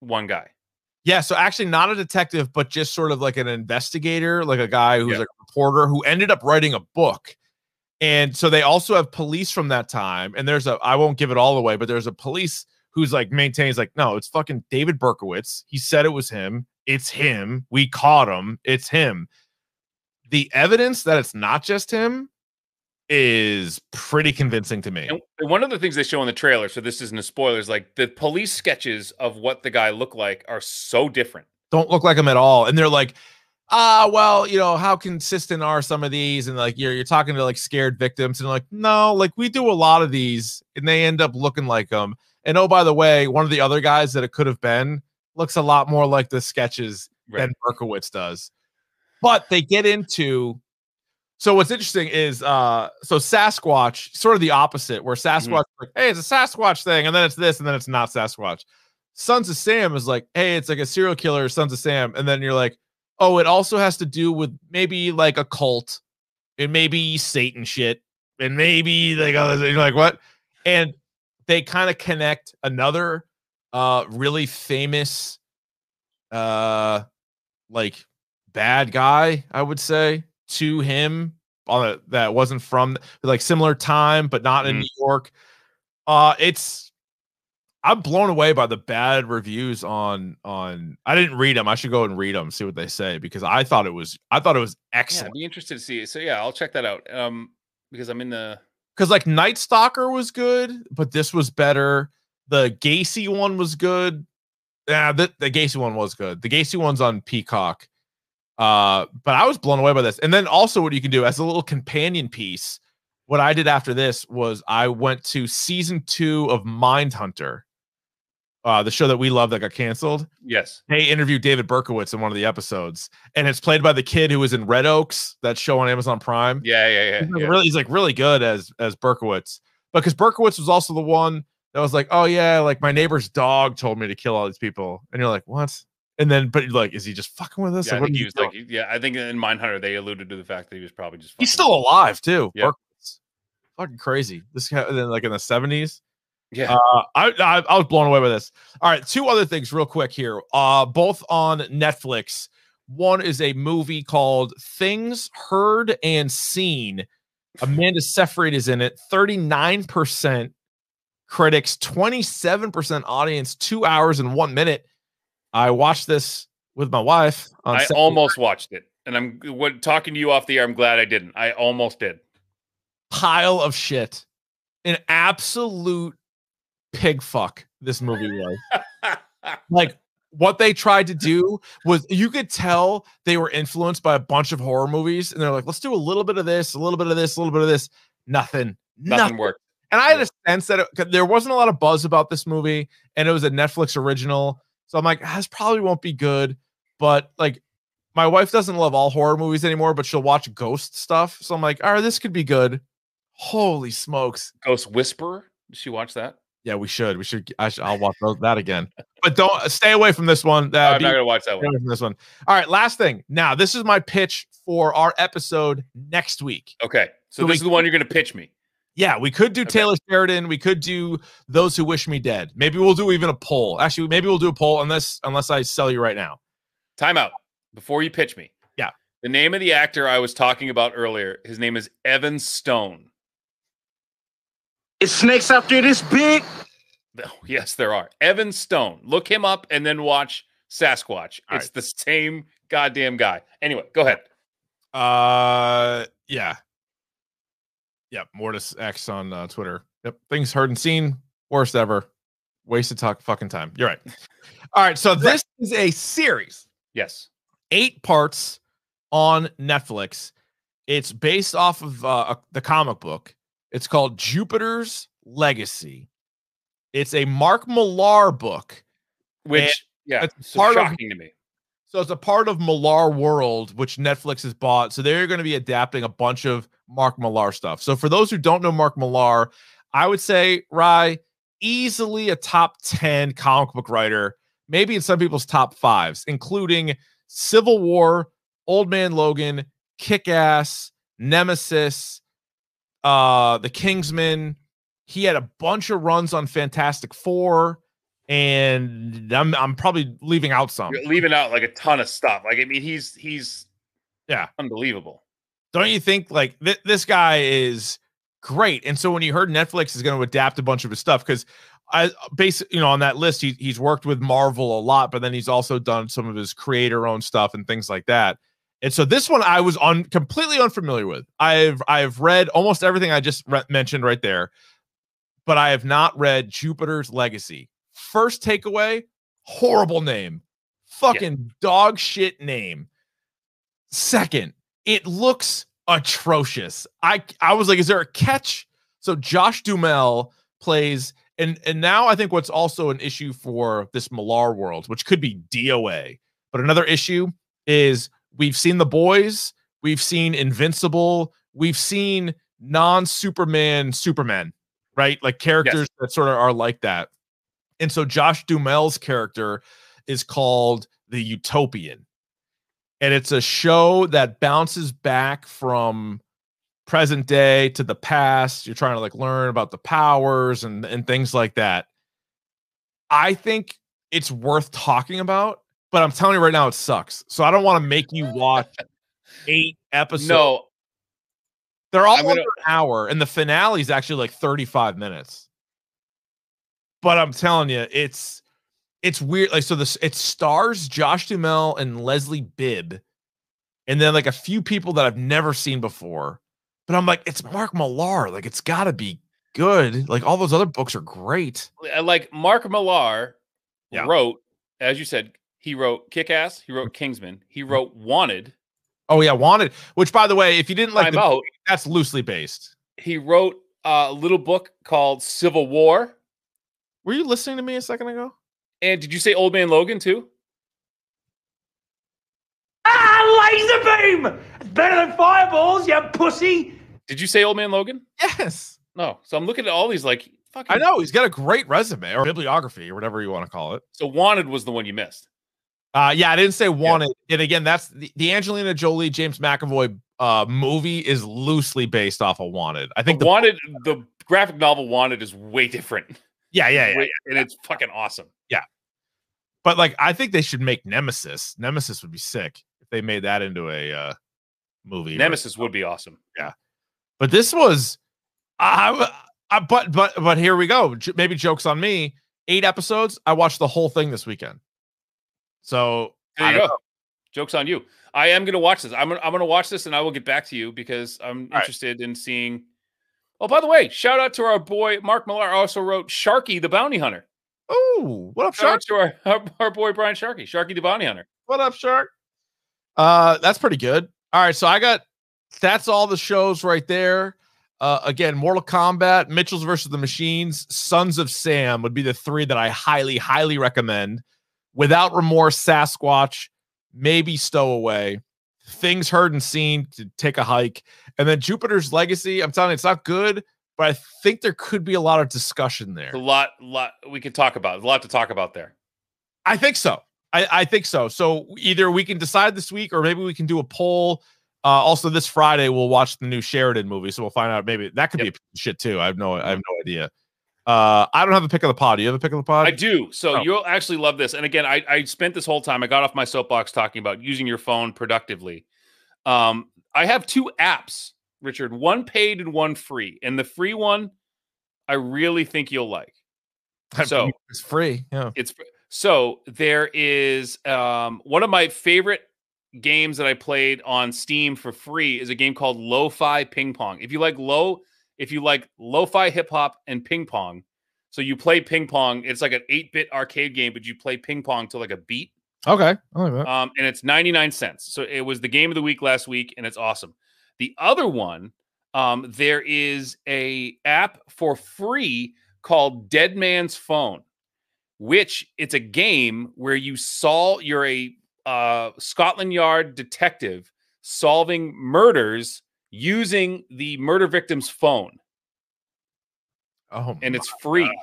one guy. Yeah, so actually not a detective, but just sort of like an investigator, like a guy who's Yeah. like a reporter who ended up writing a book. And so they also have police from that time. And there's a I won't give it all away, but there's a police who's like maintains like, no, it's fucking David Berkowitz. He said it was him. It's him. We caught him. It's him. The evidence that it's not just him is pretty convincing to me. And one of the things they show in the trailer, so this isn't a spoiler, is like the police sketches of what the guy looked like are so different. don't look like them at all. And they're like, ah, well, you know, how consistent are some of these? And like you're you're talking to like scared victims, and like, no, like we do a lot of these, and they end up looking like them. And oh, by the way, one of the other guys that it could have been looks a lot more like the sketches Right. than Berkowitz does. But they get into so what's interesting is uh so Sasquatch, sort of the opposite, where Sasquatch is like, hey, it's a Sasquatch thing, and then it's this, and then it's not Sasquatch. Sons of Sam is like, hey, it's like a serial killer, Sons of Sam, and then you're like, oh, it also has to do with maybe like a cult, and maybe Satan shit, and maybe like other you're like what? And they kind of connect another uh really famous uh like bad guy, I would say, to him on a, that wasn't from like similar time, but not in Mhm. New York. Uh it's I'm blown away by the bad reviews on on I didn't read them. I should go and read them, see what they say because I thought it was I thought it was Yeah, excellent. I'd be interested to see. it. So yeah, I'll check that out. Um, because I'm in the Because like Night Stalker was good, but this was better. The Gacy one was good. Yeah, the, the Gacy one was good. The Gacy one's on Peacock. Uh, but I was blown away by this. And then also what you can do as a little companion piece, what I did after this was I went to season two of Mindhunter, uh, the show that we love that got canceled. yes. They interviewed David Berkowitz in one of the episodes, and it's played by the kid who was in Red Oaks, that show on Amazon Prime. Yeah, yeah, yeah. He's like yeah. really, he's like really good as as Berkowitz, But because Berkowitz was also the one that was like, oh yeah, like my neighbor's dog told me to kill all these people, and you're like, what? And then, but like, is he just fucking with us? Yeah, I Like, what think he he was doing? like, yeah, I think in Mindhunter they alluded to the fact that he was probably just. he's still alive too. Yeah. Berkowitz, fucking crazy. This guy, then like in the seventies. Yeah. Uh, I, I I was blown away by this. All right, two other things real quick here. Uh, both on Netflix. One is a movie called Things Heard and Seen. Amanda Seyfried is in it. Thirty nine percent critics, twenty seven percent audience. Two hours and one minute. I watched this with my wife. On I Saturday almost watched it, and I'm what talking to you off the air. I'm glad I didn't. I almost did. pile of shit. An absolute pig fuck this movie was. like what they tried to do was you could tell they were influenced by a bunch of horror movies and they're like, let's do a little bit of this, a little bit of this, a little bit of this. Nothing. Nothing Nothing. worked. And I had a sense that it, there wasn't a lot of buzz about this movie and it was a Netflix original. So I'm like, "Ah, this probably won't be good. But like, my wife doesn't love all horror movies anymore, but she'll watch ghost stuff. So I'm like, all right, this could be good. Holy smokes. Ghost Whisperer. Did she watch that? Yeah, we should. We should. I should I'll watch that again. But don't stay away from this one. Uh, I'm not gonna watch that stay one. away from this one. All right, last thing. Now, this is my pitch for our episode next week. Okay, so So this we- is the one you're gonna pitch me. Yeah, we could do Okay. Taylor Sheridan. We could do those who wish me dead. Maybe we'll do even a poll. Actually, maybe we'll do a poll unless unless I sell you right now. Time out before you pitch me. Yeah. The name of the actor I was talking about earlier, his name is Evan Stone. Is snakes out there this big? Oh, yes, there are. Evan Stone. Look him up and then watch Sasquatch. All it's right. the same goddamn guy. Anyway, go ahead. Uh, yeah, yep. Mortis X on uh, Twitter. Yep. Things heard and seen. Worst ever. Wasted talk. Fucking time. You're right. All right. So this is a series. Yes. eight parts on Netflix. It's based off of uh, the comic book. It's called Jupiter's Legacy. It's a Mark Millar book. Which, yeah, it's part of- shocking to me. So it's a part of Millar World, which Netflix has bought. So they're going to be adapting a bunch of Mark Millar stuff. So for those who don't know Mark Millar, I would say Rye easily a top 10 comic book writer, maybe in some people's top fives, including Civil War, Old Man Logan, Kick Ass, Nemesis, uh, The Kingsman. He had a bunch of runs on Fantastic Four, and I'm I'm probably leaving out some. You're leaving out like a ton of stuff. Like, I mean, he's he's Yeah. unbelievable. don't you think like th- this guy is great and so when you heard netflix is going to adapt a bunch of his stuff because i basically you know on that list he, he's worked with marvel a lot but then he's also done some of his creator own stuff and things like that and so this one i was on completely unfamiliar with i've i've read almost everything i just re- mentioned right there but i have not read jupiter's legacy first takeaway horrible name fucking dog shit name second it looks atrocious. I I was like, is there a catch? So Josh Duhamel plays, and and now I think what's also an issue for this Millar world, which could be DOA, but another issue is we've seen the boys, we've seen Invincible, we've seen non-Superman Superman, right? Like characters that sort of are like that. And so Josh Duhamel's character is called the Utopian. and it's a show that bounces back from present day to the past. You're trying to like learn about the powers and and things like that. I think it's worth talking about, but I'm telling you right now, it sucks. So I don't want to make you watch eight episodes. No, They're all under an hour, and the finale is actually like 35 minutes. But I'm telling you, it's it's weird. Like, so this it stars Josh Duhamel and Leslie Bibb, and then like a few people that I've never seen before. But I'm like, it's Mark Millar. Like, it's gotta be good. Like all those other books are great. uh, like Mark Millar Yeah. wrote, as you said, he wrote Kick Ass, he wrote Kingsman, he wrote Wanted, Oh yeah, Wanted. Which, by the way, if you didn't like the Out. that's loosely based. he wrote a little book called Civil War. Were you listening to me a second ago? And did you say Old Man Logan too? Ah, laser beam! It's better than fireballs, you pussy! Did you say Old Man Logan? Yes. No. So I'm looking at all these like fucking I know he's got a great resume or bibliography or whatever you want to call it. So Wanted was the one you missed. Uh, yeah, I didn't say wanted. And again, that's the, the Angelina Jolie James McAvoy uh movie is loosely based off of Wanted. I think The the Wanted, the graphic novel Wanted is way different. yeah, yeah, yeah. Way- and it's fucking awesome. Yeah, but like, I think they should make Nemesis. Nemesis would be sick if they made that into a uh movie. Nemesis would be awesome. Yeah, but this was, I, I but but but here we go. J- Maybe jokes on me. Eight episodes. I watched the whole thing this weekend. So There you go. Jokes on you. I am going to watch this. I'm gonna, I'm going to watch this and I will get back to you because I'm right. interested in seeing. Oh, by the way, shout out to our boy Mark Millar. Also wrote Sharky the Bounty Hunter. Oh, what up, Shout Shark? out to our, our, our boy Brian Sharky, Sharky the Bounty Hunter. What up, Shark? Uh, that's pretty good. All right, so I got that's all the shows right there. Uh, again, Mortal Kombat, Mitchell's versus the Machines, Sons of Sam would be the three that I highly, highly recommend. Without Remorse, Sasquatch, maybe Stowaway, Things Heard and Seen to take a hike, and then Jupiter's Legacy. I'm telling you, it's not good, but I think there could be a lot of discussion there. A lot, lot we could talk about. There's a lot to talk about there. I think so. I, I think so. So either we can decide this week, or maybe we can do a poll. Uh, also, this Friday we'll watch the new Sheridan movie, so we'll find out. Maybe that could be a shit too. I have no, I have no idea. Uh, I don't have a pick of the pod. Do you have a pick of the pod? I do. So Oh. you'll actually love this. And again, I, I spent this whole time, I got off my soapbox talking about using your phone productively. Um, I have two apps, Richard, one paid and one free. And the free one, I really think you'll like. So it's free. Yeah. it's so there is um, one of my favorite games that I played on Steam for free is a game called Lo-Fi Ping Pong. If you like low, if you like lo-fi hip hop and ping pong, so you play ping pong, it's like an 8-bit arcade game, but you play ping pong to like a beat. Okay. Like. Um, and it's 99 cents. So it was the game of the week last week, and it's awesome. The other one, um, there is a app for free called Dead Man's Phone, which it's a game where you solve you're a uh, Scotland Yard detective solving murders using the murder victim's phone, oh, and it's free. God.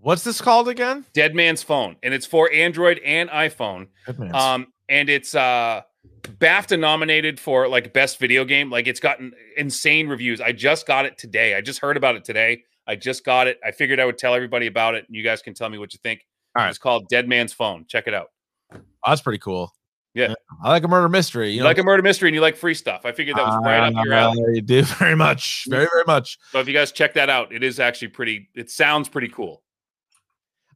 What's this called again? Dead Man's Phone, and it's for Android and iPhone. Um, and it's uh BAFTA nominated for like best video game. Like it's gotten insane reviews. I just got it today. I just heard about it today. I just got it. I figured I would tell everybody about it, and you guys can tell me what you think. All right. It's called Dead Man's Phone. Check it out. Oh, that's pretty cool. Yeah. I like a murder mystery. You You, like a murder mystery and you like free stuff. I figured that was right up your alley. Uh, You do very much, very very much. So if you guys check that out, it is actually pretty. It sounds pretty cool.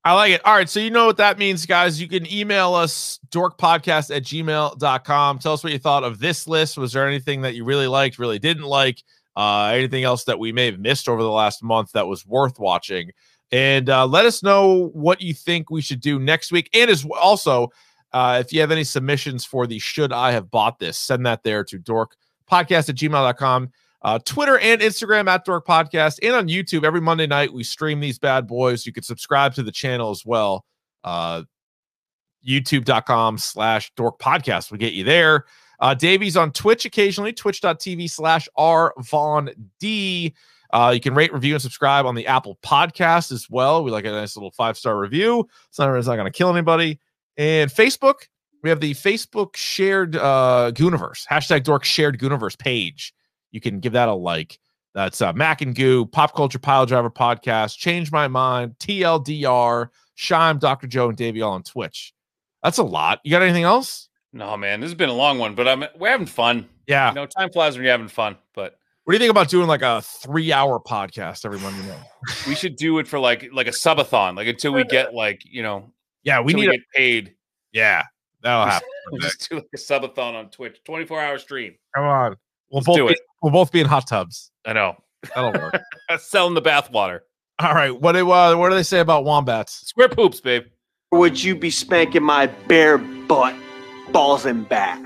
I like it. All right. So you know what that means, guys. You can email us dorkpodcast at gmail.com. Tell us what you thought of this list. Was there anything that you really liked, really didn't like? Uh, anything else that we may have missed over the last month that was worth watching? And uh, let us know what you think we should do next week. And as also, uh, if you have any submissions for the should I have bought this, send that there to dorkpodcast at gmail.com. Uh, Twitter and Instagram at Dork Podcast, and on YouTube every Monday night we stream these bad boys. You can subscribe to the channel as well. Uh, YouTube.com slash Dork Podcast will get you there. Uh, Davey's on Twitch occasionally, twitch.tv slash R Von D. Uh, you can rate, review, and subscribe on the Apple Podcast as well. We like a nice little five star review. It's not, it's not going to kill anybody. And Facebook, we have the Facebook shared uh Gooniverse, hashtag dork shared Gooniverse page. You can give that a like. That's uh, Mac and Goo, Pop Culture Pile Driver Podcast, Change My Mind, TLDR, Shime, Dr. Joe, and Davey all on Twitch. That's a lot. You got anything else? No, man, this has been a long one, but I'm we're having fun. Yeah. You know, time flies when you're having fun. But What do you think about doing like a three hour podcast every Monday night? we should do it for like like a subathon, like until we get like you know, Yeah, we need a get paid. yeah. That'll happen. We'll just do like a subathon on Twitch, 24 hour stream. Come on. We'll Let's both do be, it. we'll both be in hot tubs. I know. That'll work. Selling the bathwater. All right. What do uh, what do they say about wombats? Square poops, babe. Would you be spanking my bare butt, balls and back?